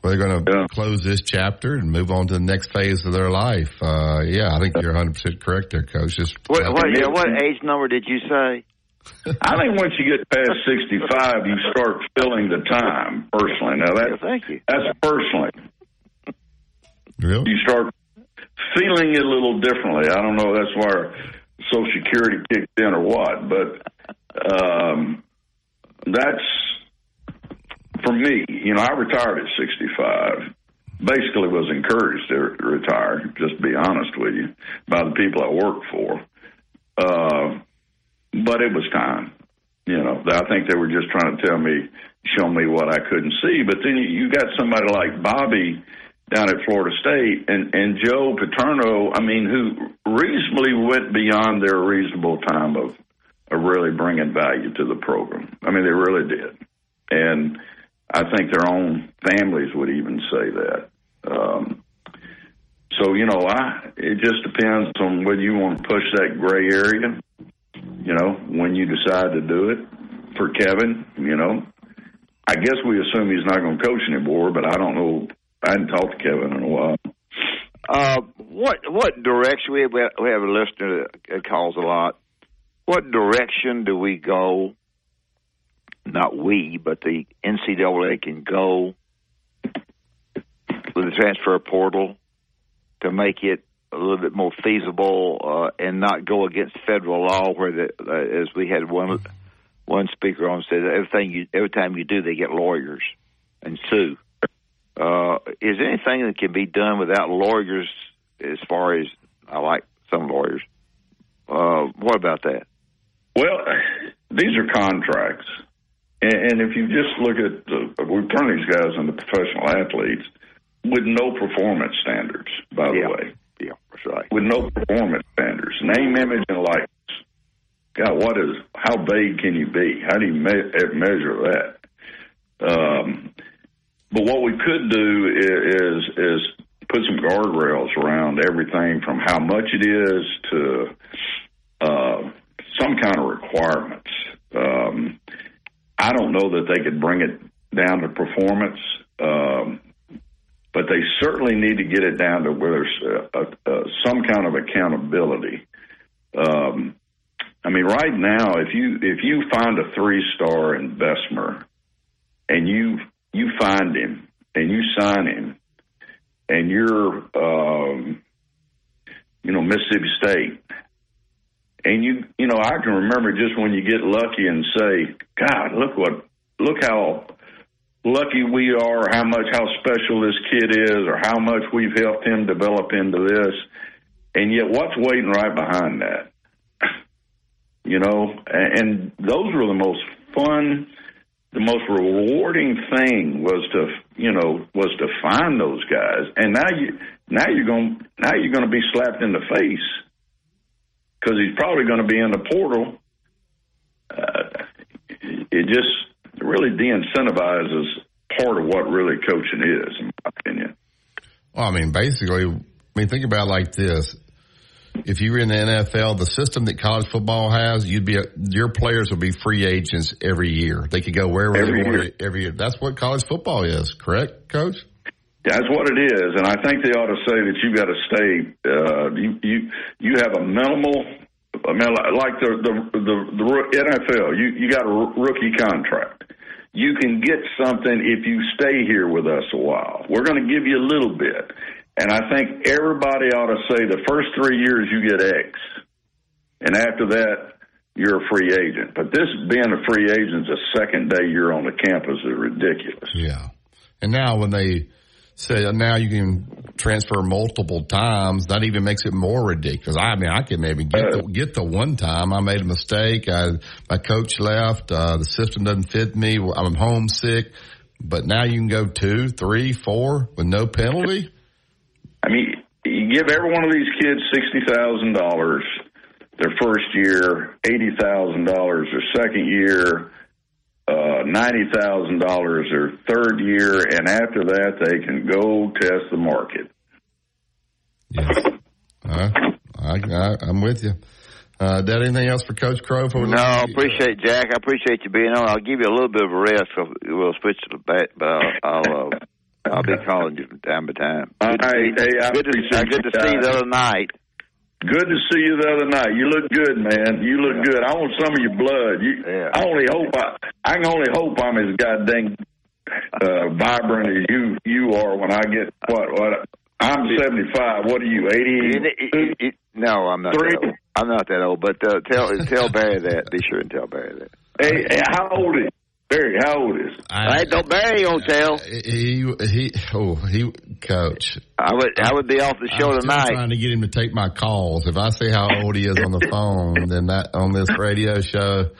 Where they're going to yeah. close this chapter and move on to the next phase of their life. Uh, yeah, I think you're 100 percent correct there, Coach. Just what, what, yeah, what age number did you say? I think once you get past 65, you start filling the time. Personally, now that yeah, thank you. That's personally. Really? You start feeling it a little differently. I don't know. That's why Social Security kicked in or what, but um, that's for me. You know, I retired at 65. Basically, was encouraged to retire. Just to be honest with you, by the people I worked for. Uh, but it was time. You know, I think they were just trying to tell me, show me what I couldn't see. But then you, you got somebody like Bobby down at Florida State, and and Joe Paterno, I mean, who reasonably went beyond their reasonable time of of really bringing value to the program. I mean, they really did, and I think their own families would even say that. Um, so you know, I it just depends on whether you want to push that gray area. You know, when you decide to do it for Kevin, you know, I guess we assume he's not going to coach anymore, but I don't know I hadn't talked to Kevin in a while. Uh, what what direction we have, we have a listener that calls a lot. What direction do we go? Not we, but the NCAA can go with the transfer portal to make it a little bit more feasible uh, and not go against federal law, where the, uh, as we had one one speaker on said everything you every time you do, they get lawyers and sue. Uh, is anything that can be done without lawyers? As far as I like some lawyers, uh, what about that? Well, these are contracts, and, and if you just look at the, we turn these guys into professional athletes with no performance standards. By the yeah. way, yeah, that's right. With no performance standards, name, image, and likeness. God, what is? How vague can you be? How do you me- measure that? Um, but what we could do is is put some guardrails around everything from how much it is to uh, some kind of requirements. Um, I don't know that they could bring it down to performance, um, but they certainly need to get it down to where there's a, a, a, some kind of accountability. Um, I mean, right now, if you if you find a three star in Bessemer and you you find him and you sign him, and you're, um, you know, Mississippi State, and you, you know, I can remember just when you get lucky and say, God, look what, look how lucky we are, how much, how special this kid is, or how much we've helped him develop into this. And yet, what's waiting right behind that? you know, and and those were the most fun the most rewarding thing was to you know was to find those guys. And now you now you're going now you're going to be slapped in the face because he's probably going to be in the portal. Uh, it just really de-incentivizes part of what really coaching is in my opinion. Well i mean basically i mean think about it like this if you were in the NFL, the system that college football has, you'd be a, your players would be free agents every year. They could go wherever every they year. every year. That's what college football is, correct, Coach? That's what it is, and I think they ought to say that you've got to stay. Uh, you you you have a minimal. I mean, like the the the, the NFL, you you got a rookie contract. you can get something if you stay here with us a while. We're going to give you a little bit. And I think everybody ought to say the first three years you get X. And after that, you're a free agent. But this being a free agent the second day you're on the campus is ridiculous. Yeah. And now when they say now you can transfer multiple times, that even makes it more ridiculous. I mean, I can maybe get the, get the one time I made a mistake. I, my coach left. Uh, the system doesn't fit me. I'm homesick. But now you can go two, three, four with no penalty. I mean, you give every one of these kids sixty thousand dollars their first year, eighty thousand dollars their second year, uh, ninety thousand dollars their third year, and after that they can go test the market. Yeah, uh, I, I, I'm with you. Uh, Dad, anything else for Coach Crowe? For no, I appreciate Jack. I appreciate you being on. I'll give you a little bit of a rest. We'll switch to the bat, but I'll I'll, uh, I'll be calling you from time to time. Good to see, hey, I good to, good to see you the other night. Good to see you the other night. You look good, man. You look good. I want some of your blood. You, yeah. I only hope I, I can only hope I'm as goddamn uh, vibrant as you you are when I get what what I'm 75. What are you 80? No, I'm not. Three? That old. I'm not that old. But uh, tell tell Barry that. Be sure and tell Barry that. Hey, hey how old is? Barry, how old is? I, I don't Barry don't tell. Uh, he he oh he coach. I would I would be off the show I'm tonight. Trying to get him to take my calls. If I say how old he is on the phone, then that on this radio show.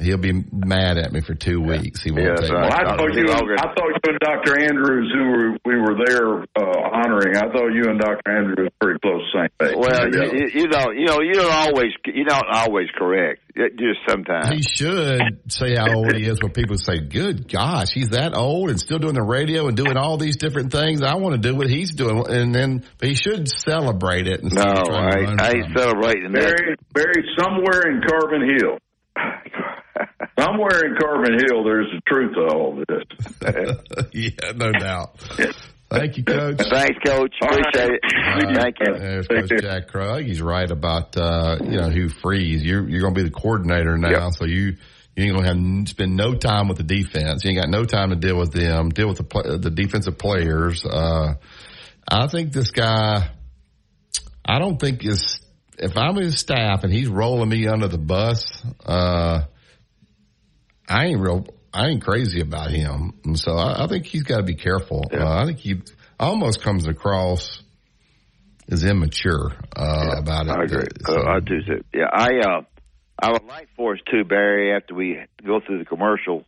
He'll be mad at me for two weeks. He won't yeah, take. Well, I thought you. I thought you and Dr. Andrews, who were we were there uh, honoring. I thought you and Dr. Andrews were pretty close, same age. Well, you, you don't. You know, you don't always. You don't always correct. Just sometimes. He should say how old he is when people say, "Good gosh, he's that old and still doing the radio and doing all these different things." I want to do what he's doing, and then but he should celebrate it. No, I, I ain't celebrating that. Buried, buried somewhere in Carbon Hill. Somewhere in Carbon Hill, there's the truth to all this. yeah, no doubt. Thank you, Coach. Thanks, Coach. Appreciate it. Right. Thank you. There's Coach Jack Crowe. He's right about uh, you know Hugh Freeze. You're you're going to be the coordinator now, yep. so you you ain't going to have spend no time with the defense. You ain't got no time to deal with them. Deal with the the defensive players. Uh, I think this guy. I don't think is if I'm his staff and he's rolling me under the bus. Uh, I ain't real. I ain't crazy about him, and so I, I think he's got to be careful. Yeah. Uh, I think he almost comes across as immature uh, yeah, about it. I agree. So. Uh, I do too. Yeah, I uh, I would like for us too, Barry, after we go through the commercial,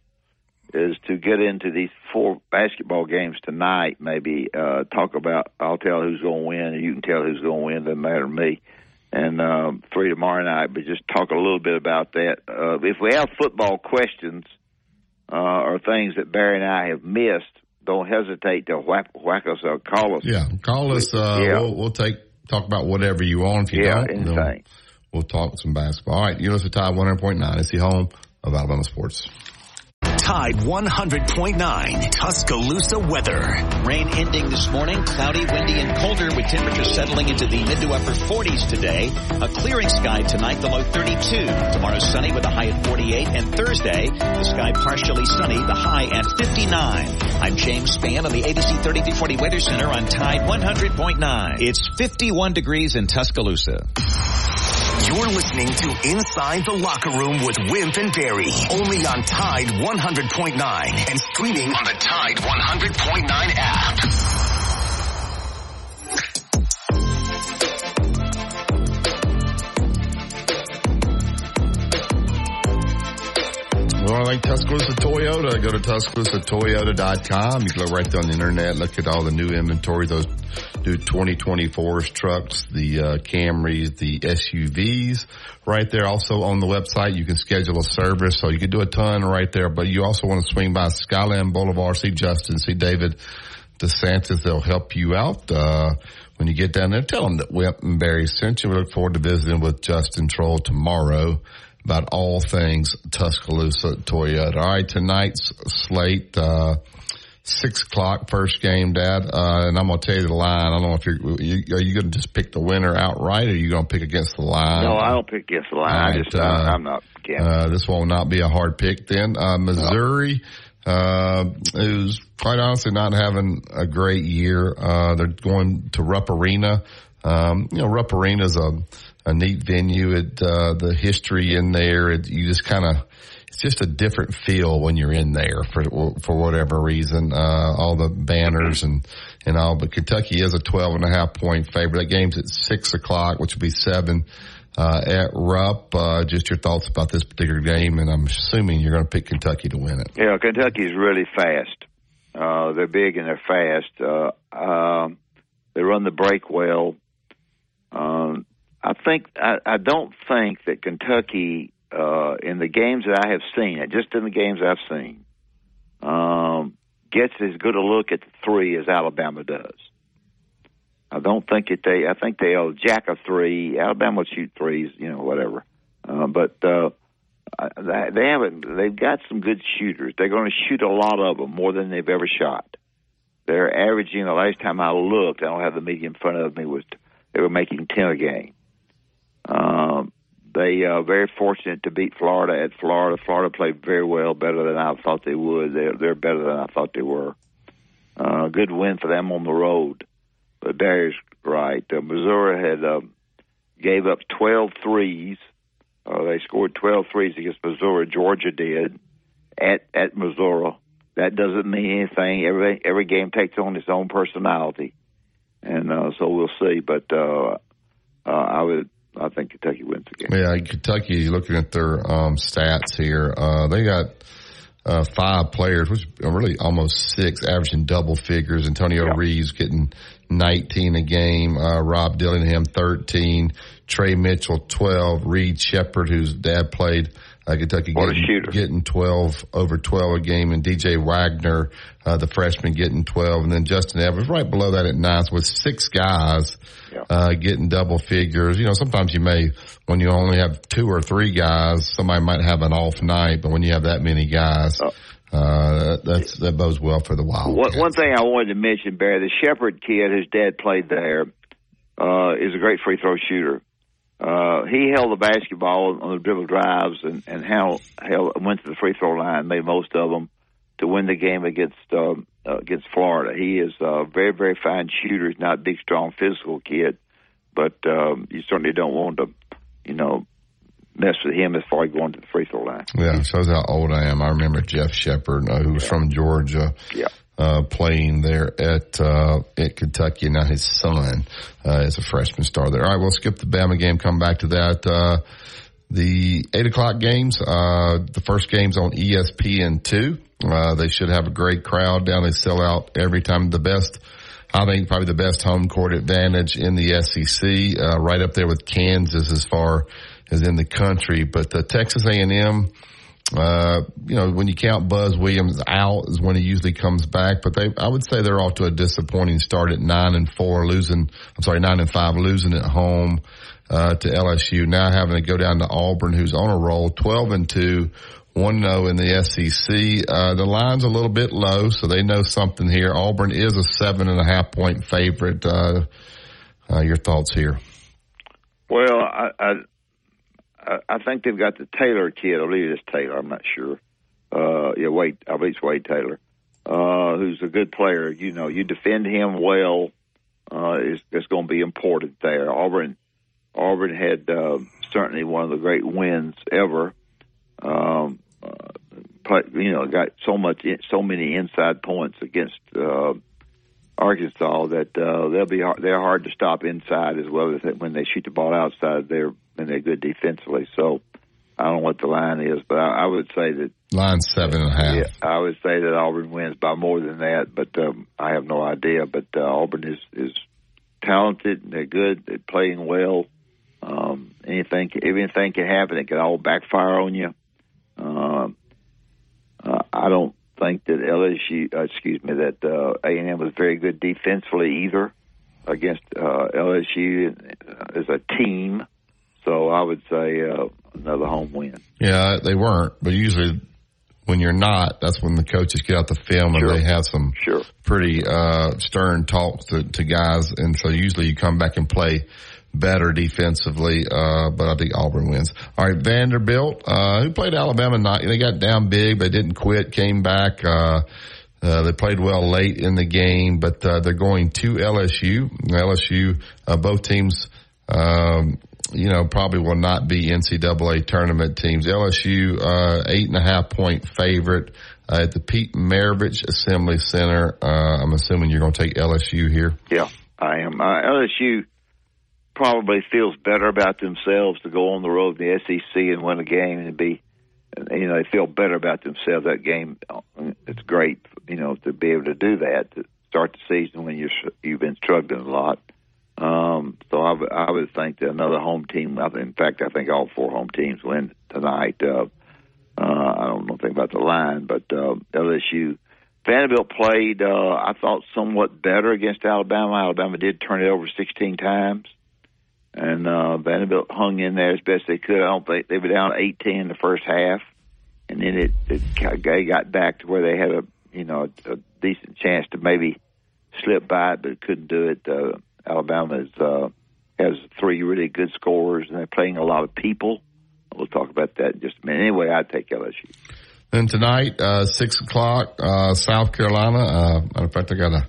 is to get into these four basketball games tonight. Maybe uh, talk about. I'll tell who's going to win, and you can tell who's going to win. Doesn't matter to me. And um, three tomorrow night, but just talk a little bit about that. Uh, if we have football questions uh, or things that Barry and I have missed, don't hesitate to whack, whack us or call us. Yeah, call us. Uh, yeah. We'll, we'll take talk about whatever you want. If you yeah, don't, anything. We'll talk some basketball. All right, you listen to Tide 100.9. It's the home of Alabama sports. Tide 100.9 Tuscaloosa weather. Rain ending this morning, cloudy, windy, and colder with temperatures settling into the mid to upper 40s today. A clearing sky tonight, the low 32. Tomorrow sunny with a high at 48. And Thursday, the sky partially sunny, the high at 59. I'm James Spann on the ABC 3340 Weather Center on Tide 100.9. It's 51 degrees in Tuscaloosa. You're listening to Inside the Locker Room with Wimp and Barry, only on Tide 100.9 and streaming on the Tide 100.9 app. Well, I like Tuscaloosa Toyota, go to TuscaloosaToyota.com. You can go right there on the internet, look at all the new inventory, those new 2024s trucks, the uh, Camrys, the SUVs right there. Also on the website, you can schedule a service, so you can do a ton right there, but you also want to swing by Skyland Boulevard, see Justin, see David DeSantis. They'll help you out. Uh, when you get down there, tell them that Wimp and Barry sent you. We look forward to visiting with Justin Troll tomorrow about all things Tuscaloosa Toyota. All right, tonight's slate, uh, six o'clock first game, Dad, uh, and I'm gonna tell you the line. I don't know if you're you, are you going to just pick the winner outright, or are you going to pick against the line? No, I don't pick against the line. All I just uh, I'm not. Uh, this will not be a hard pick then. Uh, Missouri uh, who's quite honestly not having a great year. Uh, they're going to Rupp Arena. Um, you know, Rupp Arena is a, a neat venue. It, uh, the history in there, it, you just kind of, it's just a different feel when you're in there for, for whatever reason. Uh, all the banners and, and all, but Kentucky is a 12 and a half point favorite. That game's at six o'clock, which will be seven uh, at Rupp. Uh, just your thoughts about this particular game, and I'm assuming you're going to pick Kentucky to win it. Yeah, Kentucky's really fast. Uh, they're big and they're fast. Uh, um, they run the break well. Um, I think I, I don't think that Kentucky, uh, in the games that I have seen, just in the games I've seen, um, gets as good a look at the three as Alabama does. I don't think that they. I think they'll jack a three. Alabama will shoot threes, you know, whatever. Uh, but uh, they haven't. They've got some good shooters. They're going to shoot a lot of them, more than they've ever shot. They're averaging. The last time I looked, I don't have the media in front of me. Was they were making ten a game. Um, they are uh, very fortunate to beat Florida at Florida. Florida played very well, better than I thought they would. They're, they're better than I thought they were. Uh, good win for them on the road. But Darius right. Uh, Missouri had uh, gave up 12 threes. Uh, they scored 12 threes against Missouri. Georgia did at at Missouri. That doesn't mean anything. Every every game takes on its own personality, and uh, so we'll see. But uh, uh, I would I think Kentucky wins the game. Yeah, Kentucky. Looking at their um, stats here, uh, they got uh, five players, which are really almost six, averaging double figures. Antonio yeah. Reeves getting 19 a game. Uh, Rob Dillingham, 13. Tre Mitchell, 12. Reed Sheppard, whose dad played uh, Kentucky, getting, getting 12, over 12 a game. And DJ Wagner, uh, the freshman, getting 12. And then Justin Edwards right below that at nine. So with six guys, yeah. uh, getting double figures. You know, sometimes you may, when you only have two or three guys, somebody might have an off night, but when you have that many guys, oh uh, that's that bodes well for the Wild. One, one, thing I wanted to mention, Barry, the Sheppard kid, his dad played there, uh, is a great free throw shooter. Uh, he held the basketball on the dribble drives and and held, held went to the free throw line, made most of them to win the game against um, uh, against Florida. He is a very very fine shooter. He's not a big, strong, physical kid, but um, you certainly don't want to, you know, mess with him as far as going to the free throw line. Yeah, shows how old I am. I remember Jeff Sheppard, uh, who was yeah. from Georgia. Yeah. Uh, playing there at uh, at Kentucky. Now his son uh, is a freshman star there. All right, we'll skip the Bama game. Come back to that. Uh, the eight o'clock games. Uh, the first game's on ESPN two. Uh, they should have a great crowd down. They sell out every time. The best. I think probably the best home court advantage in the SEC, right up there with Kansas as far as in the country. But the Texas A&M, uh, you know, when you count Buzz Williams out is when he usually comes back. But they, I would say they're off to a disappointing start at nine and four, losing. I'm sorry, nine and five, losing at home uh, to LSU. Now having to go down to Auburn, who's on a roll, twelve and two. 1-0 in the SEC. Uh, the line's a little bit low, so they know something here. Auburn is a seven and a half point favorite. Uh, uh, your thoughts here? Well, I, I, I, think they've got the Taylor kid. I believe it's Taylor. I'm not sure. Uh, yeah, Wade. I believe it's Wade Taylor, uh, who's a good player. You know, you defend him well. Uh, is is going to be important there. Auburn, Auburn had uh, certainly one of the great wins ever. Um, uh, you know, got so much, so many inside points against uh, Arkansas that uh, they'll be they're hard to stop inside as well as when they shoot the ball outside. They're and they're good defensively. So I don't know what the line is, but I, I would say that line seven and a half. Yeah, I would say that Auburn wins by more than that, but um, I have no idea. But uh, Auburn is is talented. And they're good. They're playing well. Um, anything anything can happen. It can all backfire on you. Um, uh, I don't think that LSU, uh, excuse me, that uh, A&M was very good defensively either against uh, LSU as a team. So I would say uh, another home win. Yeah, they weren't, but usually when you're not, that's when the coaches get out the film and they have some sure. pretty uh, stern talks to, to guys, and so usually you come back and play better defensively, uh, but I think Auburn wins. All right, Vanderbilt, uh, who played Alabama, not, they got down big, they didn't quit, came back, uh, uh, they played well late in the game, but uh, they're going to LSU. LSU, uh, both teams, um, you know, probably will not be NCAA tournament teams. LSU, uh, eight and a half point favorite uh, at the Pete Maravich Assembly Center. Uh, I'm assuming you're going to take LSU here. Yeah, I am. LSU probably feels better about themselves to go on the road in the SEC and win a game and be you know they feel better about themselves. That game, it's great, you know, to be able to do that to start the season when you're you've been struggling a lot. Um, so I, w- I would think that another home team. In fact, I think all four home teams win tonight. Uh, uh, I don't know anything about the line, but uh, LSU. Vanderbilt played, uh, I thought, somewhat better against Alabama. Alabama did turn it over 16 times and uh, Vanderbilt hung in there as best they could. I don't think they were down 18 in the first half, and then it, it got back to where they had a you know a, a decent chance to maybe slip by it, but couldn't do it. Uh, Alabama is, uh, has three really good scorers, and they're playing a lot of people. We'll talk about that in just a minute. Anyway, I'd take LSU. Then tonight, uh, six o'clock, uh, South Carolina. Uh, of fact, I got to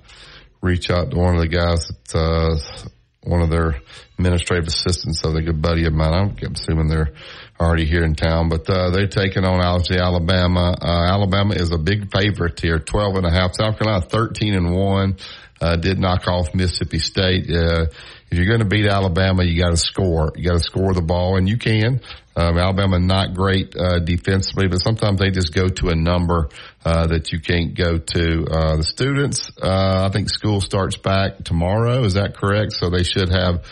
reach out to one of the guys that, uh, one of their administrative assistants, so they're a good buddy of mine. I'm assuming they're already here in town, but uh, they're taking on obviously Alabama. Uh, Alabama is a big favorite here, 12 and a half. South Carolina 13 and one. Uh, did knock off Mississippi State. Uh, if you're going to beat Alabama, you got to score. You got to score the ball, and you can. Um, Alabama not great uh, defensively, but sometimes they just go to a number uh, that you can't go to. Uh, the students, uh, I think school starts back tomorrow. Is that correct? So they should have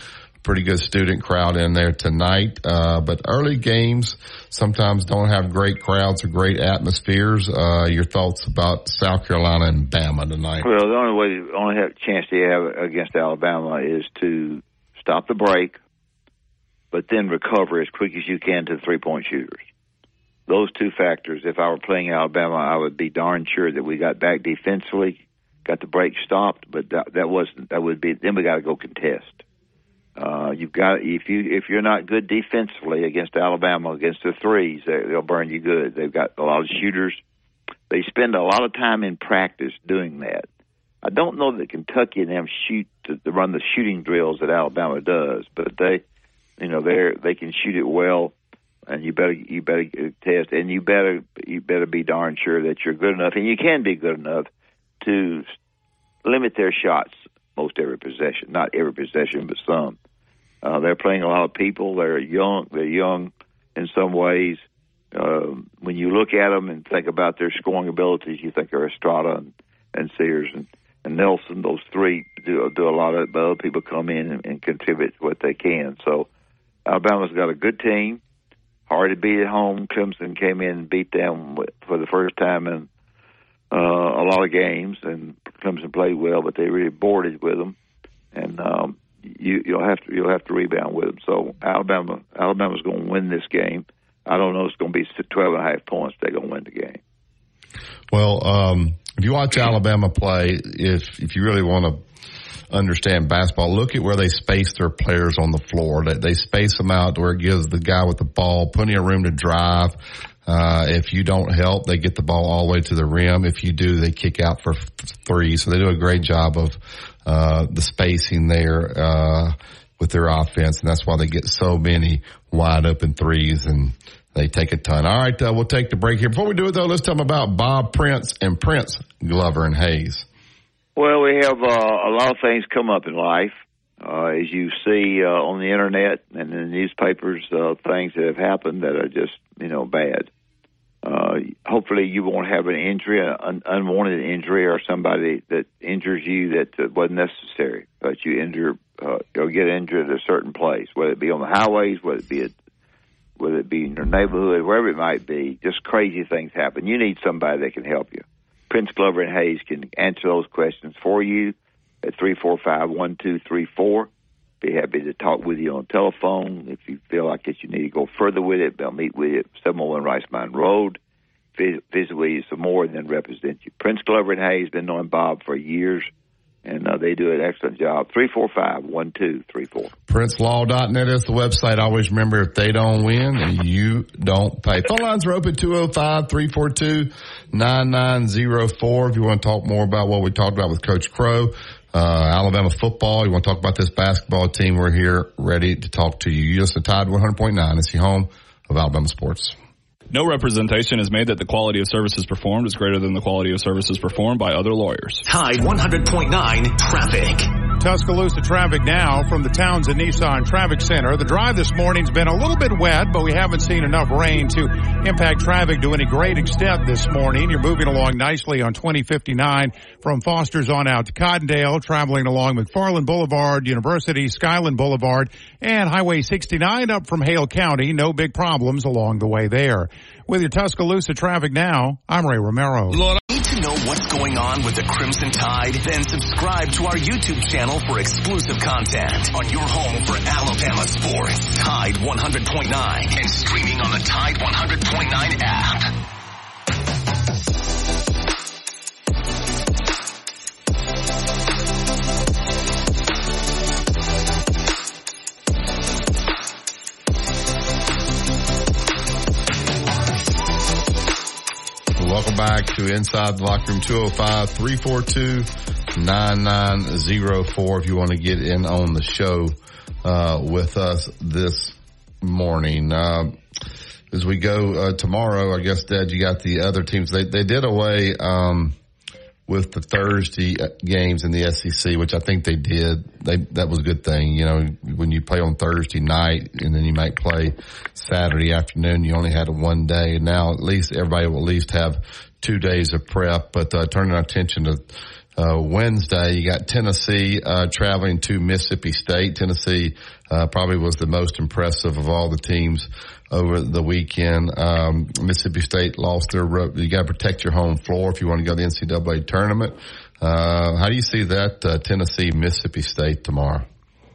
pretty good student crowd in there tonight. Uh, but early games sometimes don't have great crowds or great atmospheres. Uh, your thoughts about South Carolina and Bama tonight? Well, the only way, only chance they have against Alabama is to stop the break, but then recover as quick as you can to the three point shooters. Those two factors, if I were playing Alabama, I would be darn sure that we got back defensively, got the break stopped, but that, that wasn't, that would be, then we got to go contest. Uh, you've got if you if you're not good defensively against Alabama against the threes, they, they'll burn you good. They've got a lot of shooters. They spend a lot of time in practice doing that. I don't know that Kentucky and them shoot to, to run the shooting drills that Alabama does, but they, you know, they they can shoot it well, and you better you better test, and you better you better be darn sure that you're good enough, and you can be good enough to limit their shots most every possession, not every possession, but some. Uh, they're playing a lot of people. They're young. They're young in some ways. Uh, when you look at them and think about their scoring abilities, you think of Estrada and, and Sears and, and Nelson. Those three do, do a lot of, it, but other people come in and, and contribute what they can. So Alabama's got a good team. Hard to beat at home. Clemson came in and beat them for the first time in uh, a lot of games, and Clemson played well, but they really boarded with them. And um, you, you'll have to you'll have to rebound with them. So Alabama Alabama's going to win this game. I don't know. if It's going to be 12 and a half points. They're going to win the game. Well, um, if you watch Alabama play, if if you really want to understand basketball, look at where they space their players on the floor. They, they space them out where it gives the guy with the ball plenty of room to drive. Uh, if you don't help, they get the ball all the way to the rim. If you do, they kick out for three. So they do a great job of uh, the spacing there uh, with their offense, and that's why they get so many wide open threes and they take a ton. All right, uh, we'll take the break here. Before we do it, though, let's them about Bob Prince and Prince Glover and Hayes. Well, we have uh, a lot of things come up in life. Uh, as you see uh, on the internet and in the newspapers, uh, things that have happened that are just, you know, bad. Uh, hopefully, you won't have an injury, an unwanted injury, or somebody that injures you that uh, wasn't necessary. But you injure, uh, you'll get injured at a certain place, whether it be on the highways, whether it be at, whether it be in your neighborhood, wherever it might be. Just crazy things happen. You need somebody that can help you. Prince Glover and Hayes can answer those questions for you at three four five one two three four. Be happy to talk with you on telephone. If you feel like that you need to go further with it, they'll meet with you at 701 Rice Mine Road. Visit with you some more and then represent you. Prince Glover and Hayes been knowing Bob for years. and uh, they do an excellent job. Three four five one two three four. PrinceLaw.net is the website. Always remember if they don't win, you don't pay. Phone lines are open 205-342-9904 if you want to talk more about what we talked about with Coach Crowe. Uh, Alabama football. You want to talk about this basketball team? We're here ready to talk to you. You listen to Tide 100.9. It's the home of Alabama sports. No representation is made that the quality of services performed is greater than the quality of services performed by other lawyers. Tide 100.9 traffic. Tuscaloosa traffic now from the Townsend Nissan Traffic Center. The drive this morning's been a little bit wet, but we haven't seen enough rain to impact traffic to any great extent this morning. You're moving along nicely on 2059 from Foster's on out to Cottondale, traveling along McFarland Boulevard, University, Skyland Boulevard, and Highway 69 up from Hale County. No big problems along the way there. With your Tuscaloosa traffic now, I'm Ray Romero. Lord, need to know what's going on with the Crimson Tide? Then subscribe to our YouTube channel for exclusive content on your home for Alabama sports. Tide 100.9 and streaming on the Tide 100.9 app. Welcome back to Inside the Locker Room 205-342-9904 if you want to get in on the show uh, with us this morning. Uh, as we go uh, tomorrow, I guess, Dad, you got the other teams. They they did away um, with the Thursday games in the SEC, which I think they did. They that was a good thing. You know, when you play on Thursday night and then you might play Saturday afternoon, you only had a one day. Now at least everybody will at least have two days of prep. But uh, turning our attention to uh, Wednesday, you got Tennessee uh, traveling to Mississippi State. Tennessee uh, probably was the most impressive of all the teams over the weekend. Um, Mississippi State lost their. You got to protect your home floor if you want to go to the NCAA tournament. Uh, how do you see that uh, Tennessee Mississippi State tomorrow?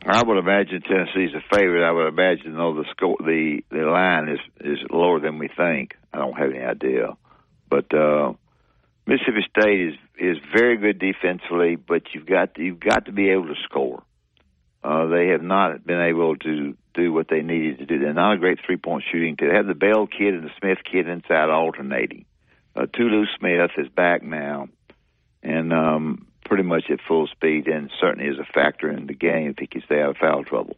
I would imagine Tennessee's a favorite. I would imagine though the score, the the line is is lower than we think. I don't have any idea, but uh, Mississippi State is is very good defensively, but you've got to, you've got to be able to score. Uh, they have not been able to do what they needed to do. They're not a great three point shooting team. They have the Bell kid and the Smith kid inside alternating. Uh, Tolu Smith is back now, and um, pretty much at full speed, and certainly is a factor in the game if he can stay out of foul trouble.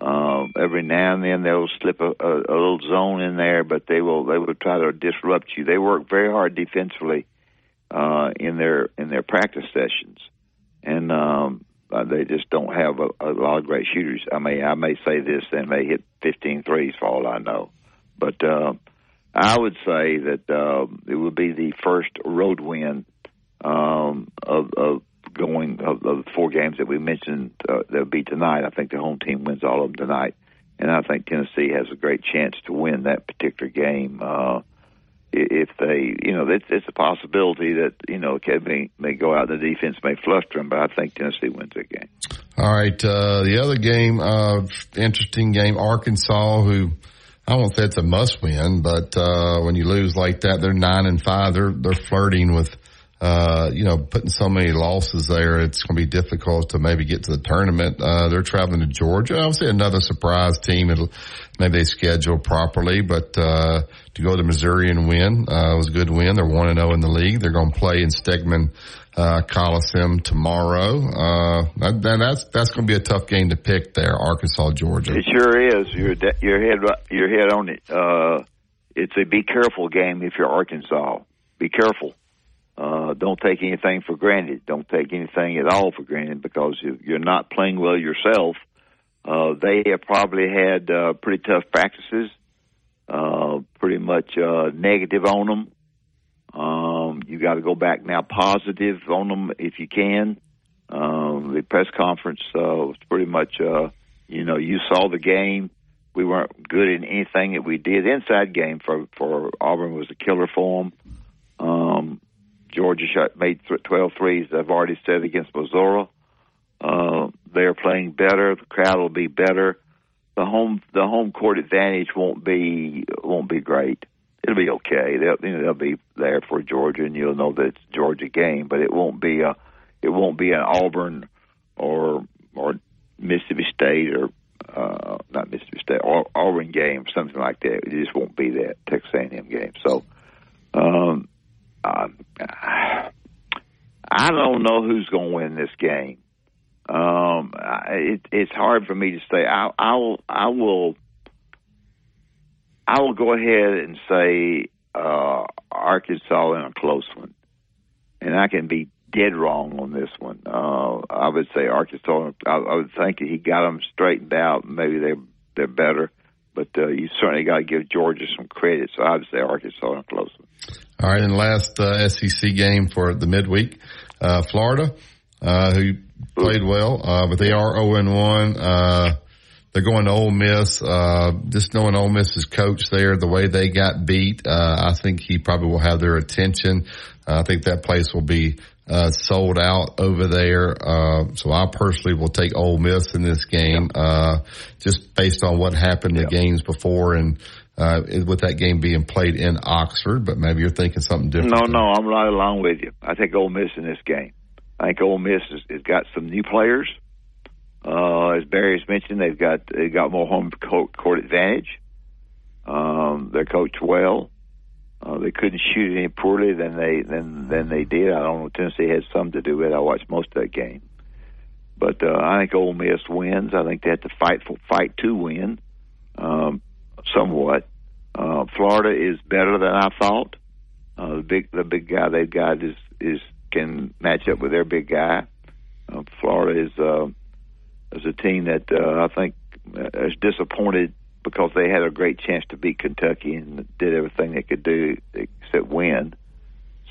Um, every now and then they'll slip a, a, a little zone in there, but they will they will try to disrupt you. They work very hard defensively uh, in their in their practice sessions, and um, uh, they just don't have a, a lot of great shooters. I mean, I may say this, they may hit 15 threes for all I know, but uh, I would say that uh, it would be the first road win um, of, of going of, of the four games that we mentioned uh, that'll be tonight. I think the home team wins all of them tonight, and I think Tennessee has a great chance to win that particular game. Uh, if they, you know, it's, it's a possibility that you know Kevin may go out, the defense may fluster them, but I think Tennessee wins that game. All right, uh, the other game, uh, interesting game, Arkansas, who I won't say it's a must win, but uh, when you lose like that, they're nine and five. They're they're flirting with uh, you know, putting so many losses there, it's going to be difficult to maybe get to the tournament. Uh, they're traveling to Georgia. Obviously another surprise team. It'll, maybe they schedule properly, but, uh, to go to Missouri and win, uh, was a good win. They're 1 and 0 in the league. They're going to play in Stegeman, uh, Coliseum tomorrow. Uh, that, that's, that's going to be a tough game to pick there, Arkansas, Georgia. It sure is. You're, head, you're head on it. Uh, it's a be careful game if you're Arkansas. Be careful. Uh, don't take anything for granted. Don't take anything at all for granted because if you're not playing well yourself, uh, they have probably had uh, pretty tough practices, uh, pretty much uh, negative on them. Um, you got to go back now positive on them if you can. Um, the press conference uh, was pretty much, uh, you know, you saw the game. We weren't good in anything that we did. Inside game for for Auburn was a killer for them. Um, Georgia shot, made 12 threes, I've already said, against Missouri. Uh, they're playing better. The crowd will be better. The home the home court advantage won't be won't be great. It'll be okay. They'll you know they'll be there for Georgia, and you'll know that it's Georgia game, but it won't be a it won't be an Auburn or or Mississippi State or uh, not Mississippi State or Auburn game, something like that. It just won't be that Texas A&M game. So, um, uh, I don't know who's going to win this game. Um, it, it's hard for me to say. I, I will. I will. I will go ahead and say uh, Arkansas in a close one, and I can be dead wrong on this one. Uh, I would say Arkansas. I, I would think he got them straightened out. Maybe they're they're better, but uh, you certainly got to give Georgia some credit. So I would say Arkansas in a close. All right, and last uh, SEC game for the midweek, uh, Florida, uh, who played well, uh, but they are 0 and 1. Uh, they're going to Ole Miss. Uh, just knowing Ole Miss's coach there, the way they got beat, uh, I think he probably will have their attention. I think that place will be uh, sold out over there. Uh, so I personally will take Ole Miss in this game, uh, just based on what happened the games before and. Uh, with that game being played in Oxford, but maybe you're thinking something different. No, no, I'm right along with you. I think Ole Miss in this game. I think Ole Miss has, has got some new players. Uh, as Barry has mentioned, they've got they've got more home court advantage. Um, they're coached well. Uh, they couldn't shoot any poorly than they than than they did. I don't know. Tennessee had some to do with it. I watched most of that game, but uh, I think Ole Miss wins. I think they have to fight for fight to win, um, somewhat. Uh, Florida is better than I thought. Uh, the big the big guy they've got is is can match up with their big guy. Uh, Florida is uh, is a team that uh, I think is disappointed because they had a great chance to beat Kentucky and did everything they could do except win.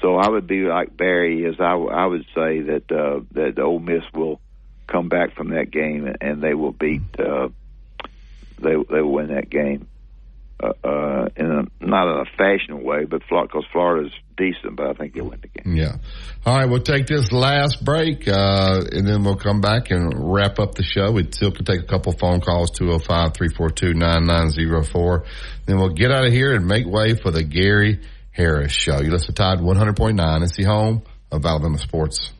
So I would be like Barry is. I, I would say that uh, that Ole Miss will come back from that game and they will beat. Uh, they they will win that game uh, uh, in a, not in a fashion way, but because Florida's decent, but I think they'll win the game. Yeah. All right, we'll take this last break, uh, and then we'll come back and wrap up the show. We still can take a couple phone calls, 205-342-9904. Then we'll get out of here and make way for the Gary Harris Show. You listen to Tide 100.9. It's the home of Alabama Sports.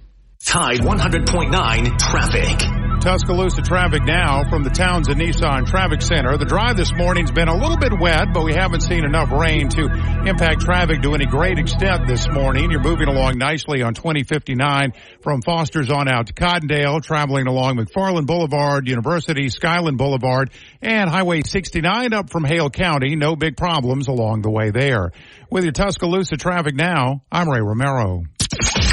Tide 100.9 traffic. Tuscaloosa traffic now from the Townsend Nissan Traffic Center. The drive this morning's been a little bit wet, but we haven't seen enough rain to impact traffic to any great extent this morning. You're moving along nicely on 2059 from Foster's on out to Cottondale, traveling along McFarland Boulevard, University, Skyland Boulevard, and Highway 69 up from Hale County. No big problems along the way there. With your Tuscaloosa traffic now, I'm Ray Romero.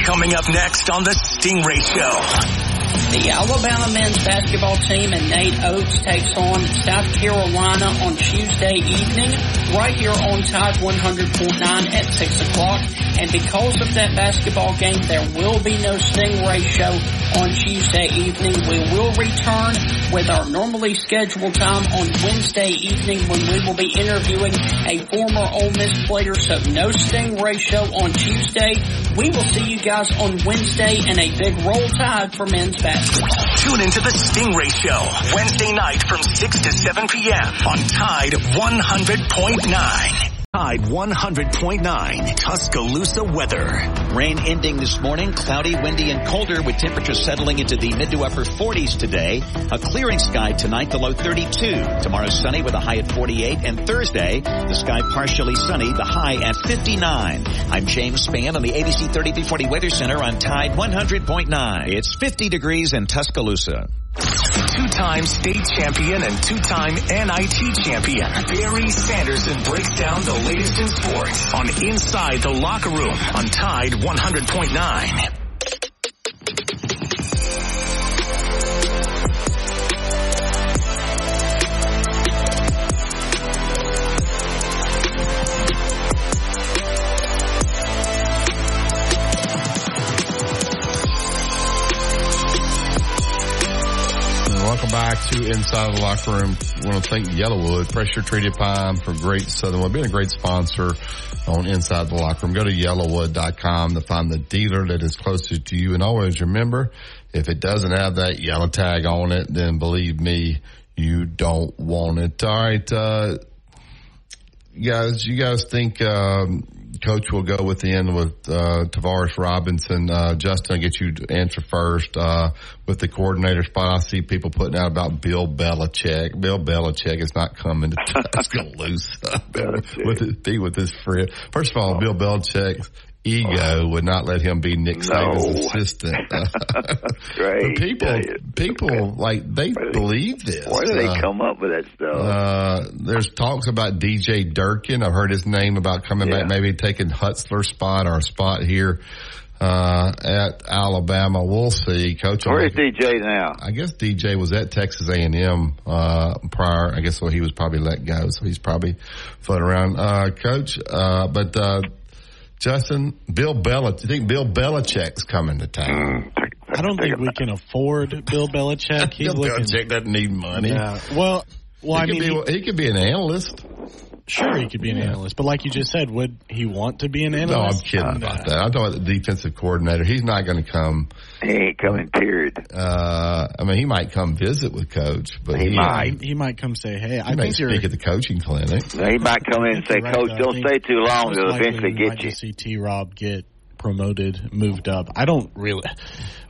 Coming up next on the Stingray Show. The Alabama men's basketball team and Nate Oats takes on South Carolina on Tuesday evening, right here on Tide 100.9 at 6 o'clock. And because of that basketball game, there will be no Stingray show on Tuesday evening. We will return with our normally scheduled time on Wednesday evening when we will be interviewing a former Ole Miss player. So no Stingray show on Tuesday. We will see you guys on Wednesday and a big roll tide for men's basketball. Tune into the Stingray Show Wednesday night from 6 to 7 p.m. on Tide 100.9. Tide 100.9 Tuscaloosa weather. Rain ending this morning, cloudy, windy, and colder with temperatures settling into the mid to upper 40s today. A clearing sky tonight, the low 32. Tomorrow sunny with a high at 48. And Thursday, the sky partially sunny, the high at 59. I'm James Spann on the ABC 3340 Weather Center on Tide 100.9. It's 50 degrees in Tuscaloosa. Two-time state champion and two-time NIT champion, Barry Sanderson breaks down the latest in sports on Inside the Locker Room on Tide 100.9. to Inside the Locker Room. I want to thank YellaWood, pressure treated pine for great Southern Wood, being a great sponsor on Inside the Locker Room. Go to yellawood.com to find the dealer that is closest to you. And always remember, if it doesn't have that yellow tag on it, then believe me, you don't want it. All right, uh, guys, you guys think, um, coach will go with within with uh, Travaris Robinson. Uh, Justin, I'll get you to answer first. Uh, with the coordinator spot, I see people putting out about Bill Belichick. Bill Belichick is not coming to Tuscaloosa with his, be with his friend. First of all, Bill Belichick's ego would not let him be Nick Saban's No. assistant. But people, people like they believe this. Where do they Uh, come up with that stuff? uh, there's talks about DJ Durkin. I've heard his name about coming Yeah. back, maybe taking Hutzler's spot or a spot here uh, at Alabama. We'll see. Coach, Where is DJ now? I guess DJ was at Texas A&M uh, prior. I guess well, he was probably let go, so he's probably floating around. Uh, Coach, uh, but uh, Justin, Bill Belichick. You think Bill Belichick's coming to town? Mm, I don't think we can afford Bill Belichick. He's Bill looking, Belichick doesn't need money. Yeah. Well, well, he I could mean, be, he could be an analyst. Sure, he could be an analyst, but like you just said, would he want to be an analyst? No, I'm analyst? kidding about that. I'm talking about the defensive coordinator. He's not going to come. He ain't coming. Period. Uh, I mean, he might come visit with coach, but He he, might. He might come say, "Hey, I He may think you're." speak at the coaching clinic. He might come in and say, Right, Coach, though. Don't stay too long. most They'll eventually get might you. just see T. Rob get promoted, moved up. I don't really.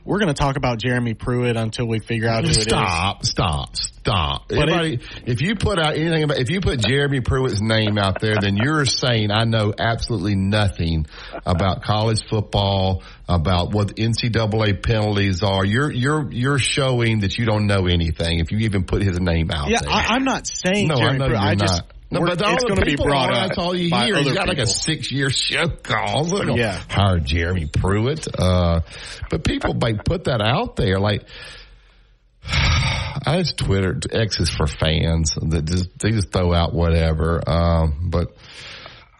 We're going to talk about Jeremy Pruitt until we figure out who it is. Stop, stop, stop. Everybody, if you put out anything about, if you put Jeremy Pruitt's name out there, then you're saying I know absolutely nothing about college football, about what NCAA penalties are. You're, you're, you're showing that you don't know anything if you even put his name out Yeah, there. I, I'm not saying no, Jeremy I Pruitt. I just not. No, but all it's the going to be people brought are, up. That's all you by hear. He's other got like a six year show call. They're Yeah. hire Jeremy Pruitt. Uh, but people like put that out there like. I just Twitter X is for fans that just they just throw out whatever. Um, but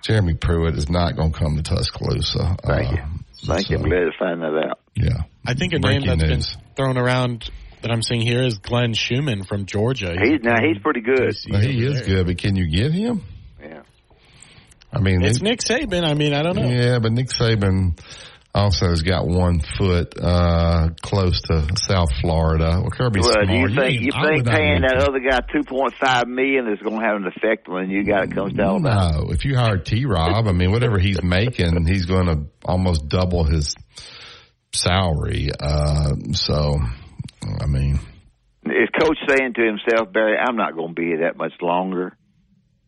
Jeremy Pruitt is not going to come to Tuscaloosa. Thank you. Um, Thank you. I'm glad to find that out. Yeah, I think a Breaking name that's news. been thrown around that I'm seeing here is Glenn Schumann from Georgia. He's now he's pretty good. Well, he is good, but can you get him? Yeah. I mean, It's they- Nick Saban. I mean, I don't know. Yeah, but Nick Saban also has got one foot uh, close to South Florida. Well, Kirby Well, Smart. do you think ain't- you think paying that to- other guy two point five million is going to have an effect when you got it comes down? Alabama? No, if you hire T. Rob, I mean, whatever he's making, he's going to almost double his salary. Uh, so, I mean, Is Coach saying to himself, Barry, I'm not going to be here that much longer.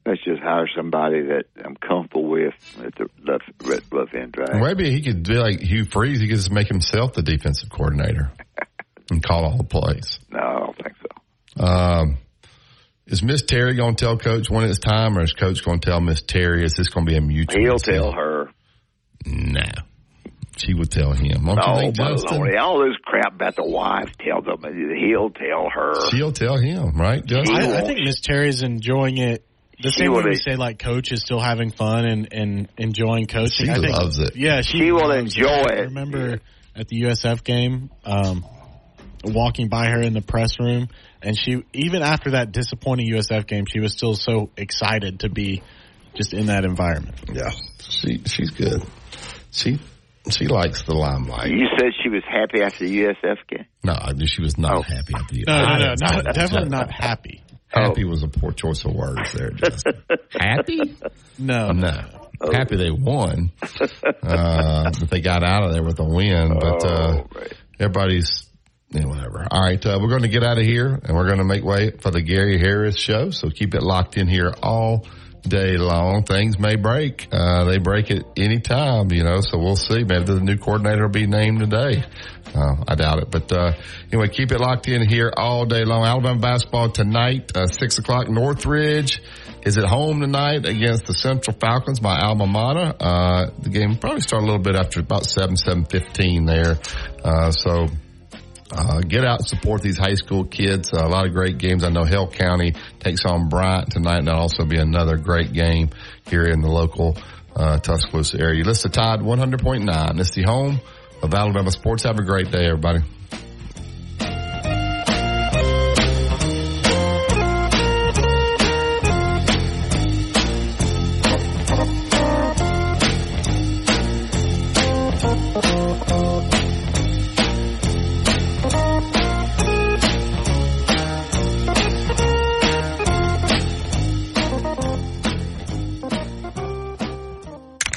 Let's just hire somebody that I'm comfortable with at the left, left, left end drive. maybe he could be like Hugh Freeze. He could just make himself the defensive coordinator and call all the plays. No, I don't think so. Um, is Miss Terry going to tell Coach when it's time, or is Coach going to tell Miss Terry? Is this going to be a mutual? He'll tell her. No, she would tell him. Don't you No, think, Justin? lord. All this crap about the wife, tell them. He'll tell her. She'll tell him, right, Justin? I, I think Miss Terry's enjoying it the She same way will we say like coach is still having fun and, and enjoying coaching. She I think, loves it. Yeah, she, She will loves enjoy I it. remember at the USF game, um, walking by her in the press room, and she even after that disappointing USF game, she was still so excited to be just in that environment. Yeah, she she's good. She she likes the limelight. You said she was happy after the USF game. No, she was not happy at the. No, no, I no, didn't say not, that. definitely not happy. Happy was a poor choice of words there. Justin. happy? No, No. Happy they won. Uh, but they got out of there with a win. But uh, everybody's yeah, whatever. All right, uh, we're going to get out of here and we're going to make way for the Gary Harris show. So keep it locked in here all day long. Things may break. Uh, they break at any time, you know. So we'll see. Maybe the new coordinator will be named today. Uh, I doubt it. But uh, anyway, keep it locked in here all day long. Alabama basketball tonight, uh, six o'clock. Northridge is at home tonight against the Central Falcons, my alma mater. Uh, the game probably start a little bit after about seven, seven fifteen there. Uh, so uh, get out and support these high school kids. Uh, a lot of great games. I know Hale County takes on Bryant tonight, and that'll also be another great game here in the local uh, Tuscaloosa area. You listen to Tide 100.9. It's the home of Alabama sports. Have a great day, everybody.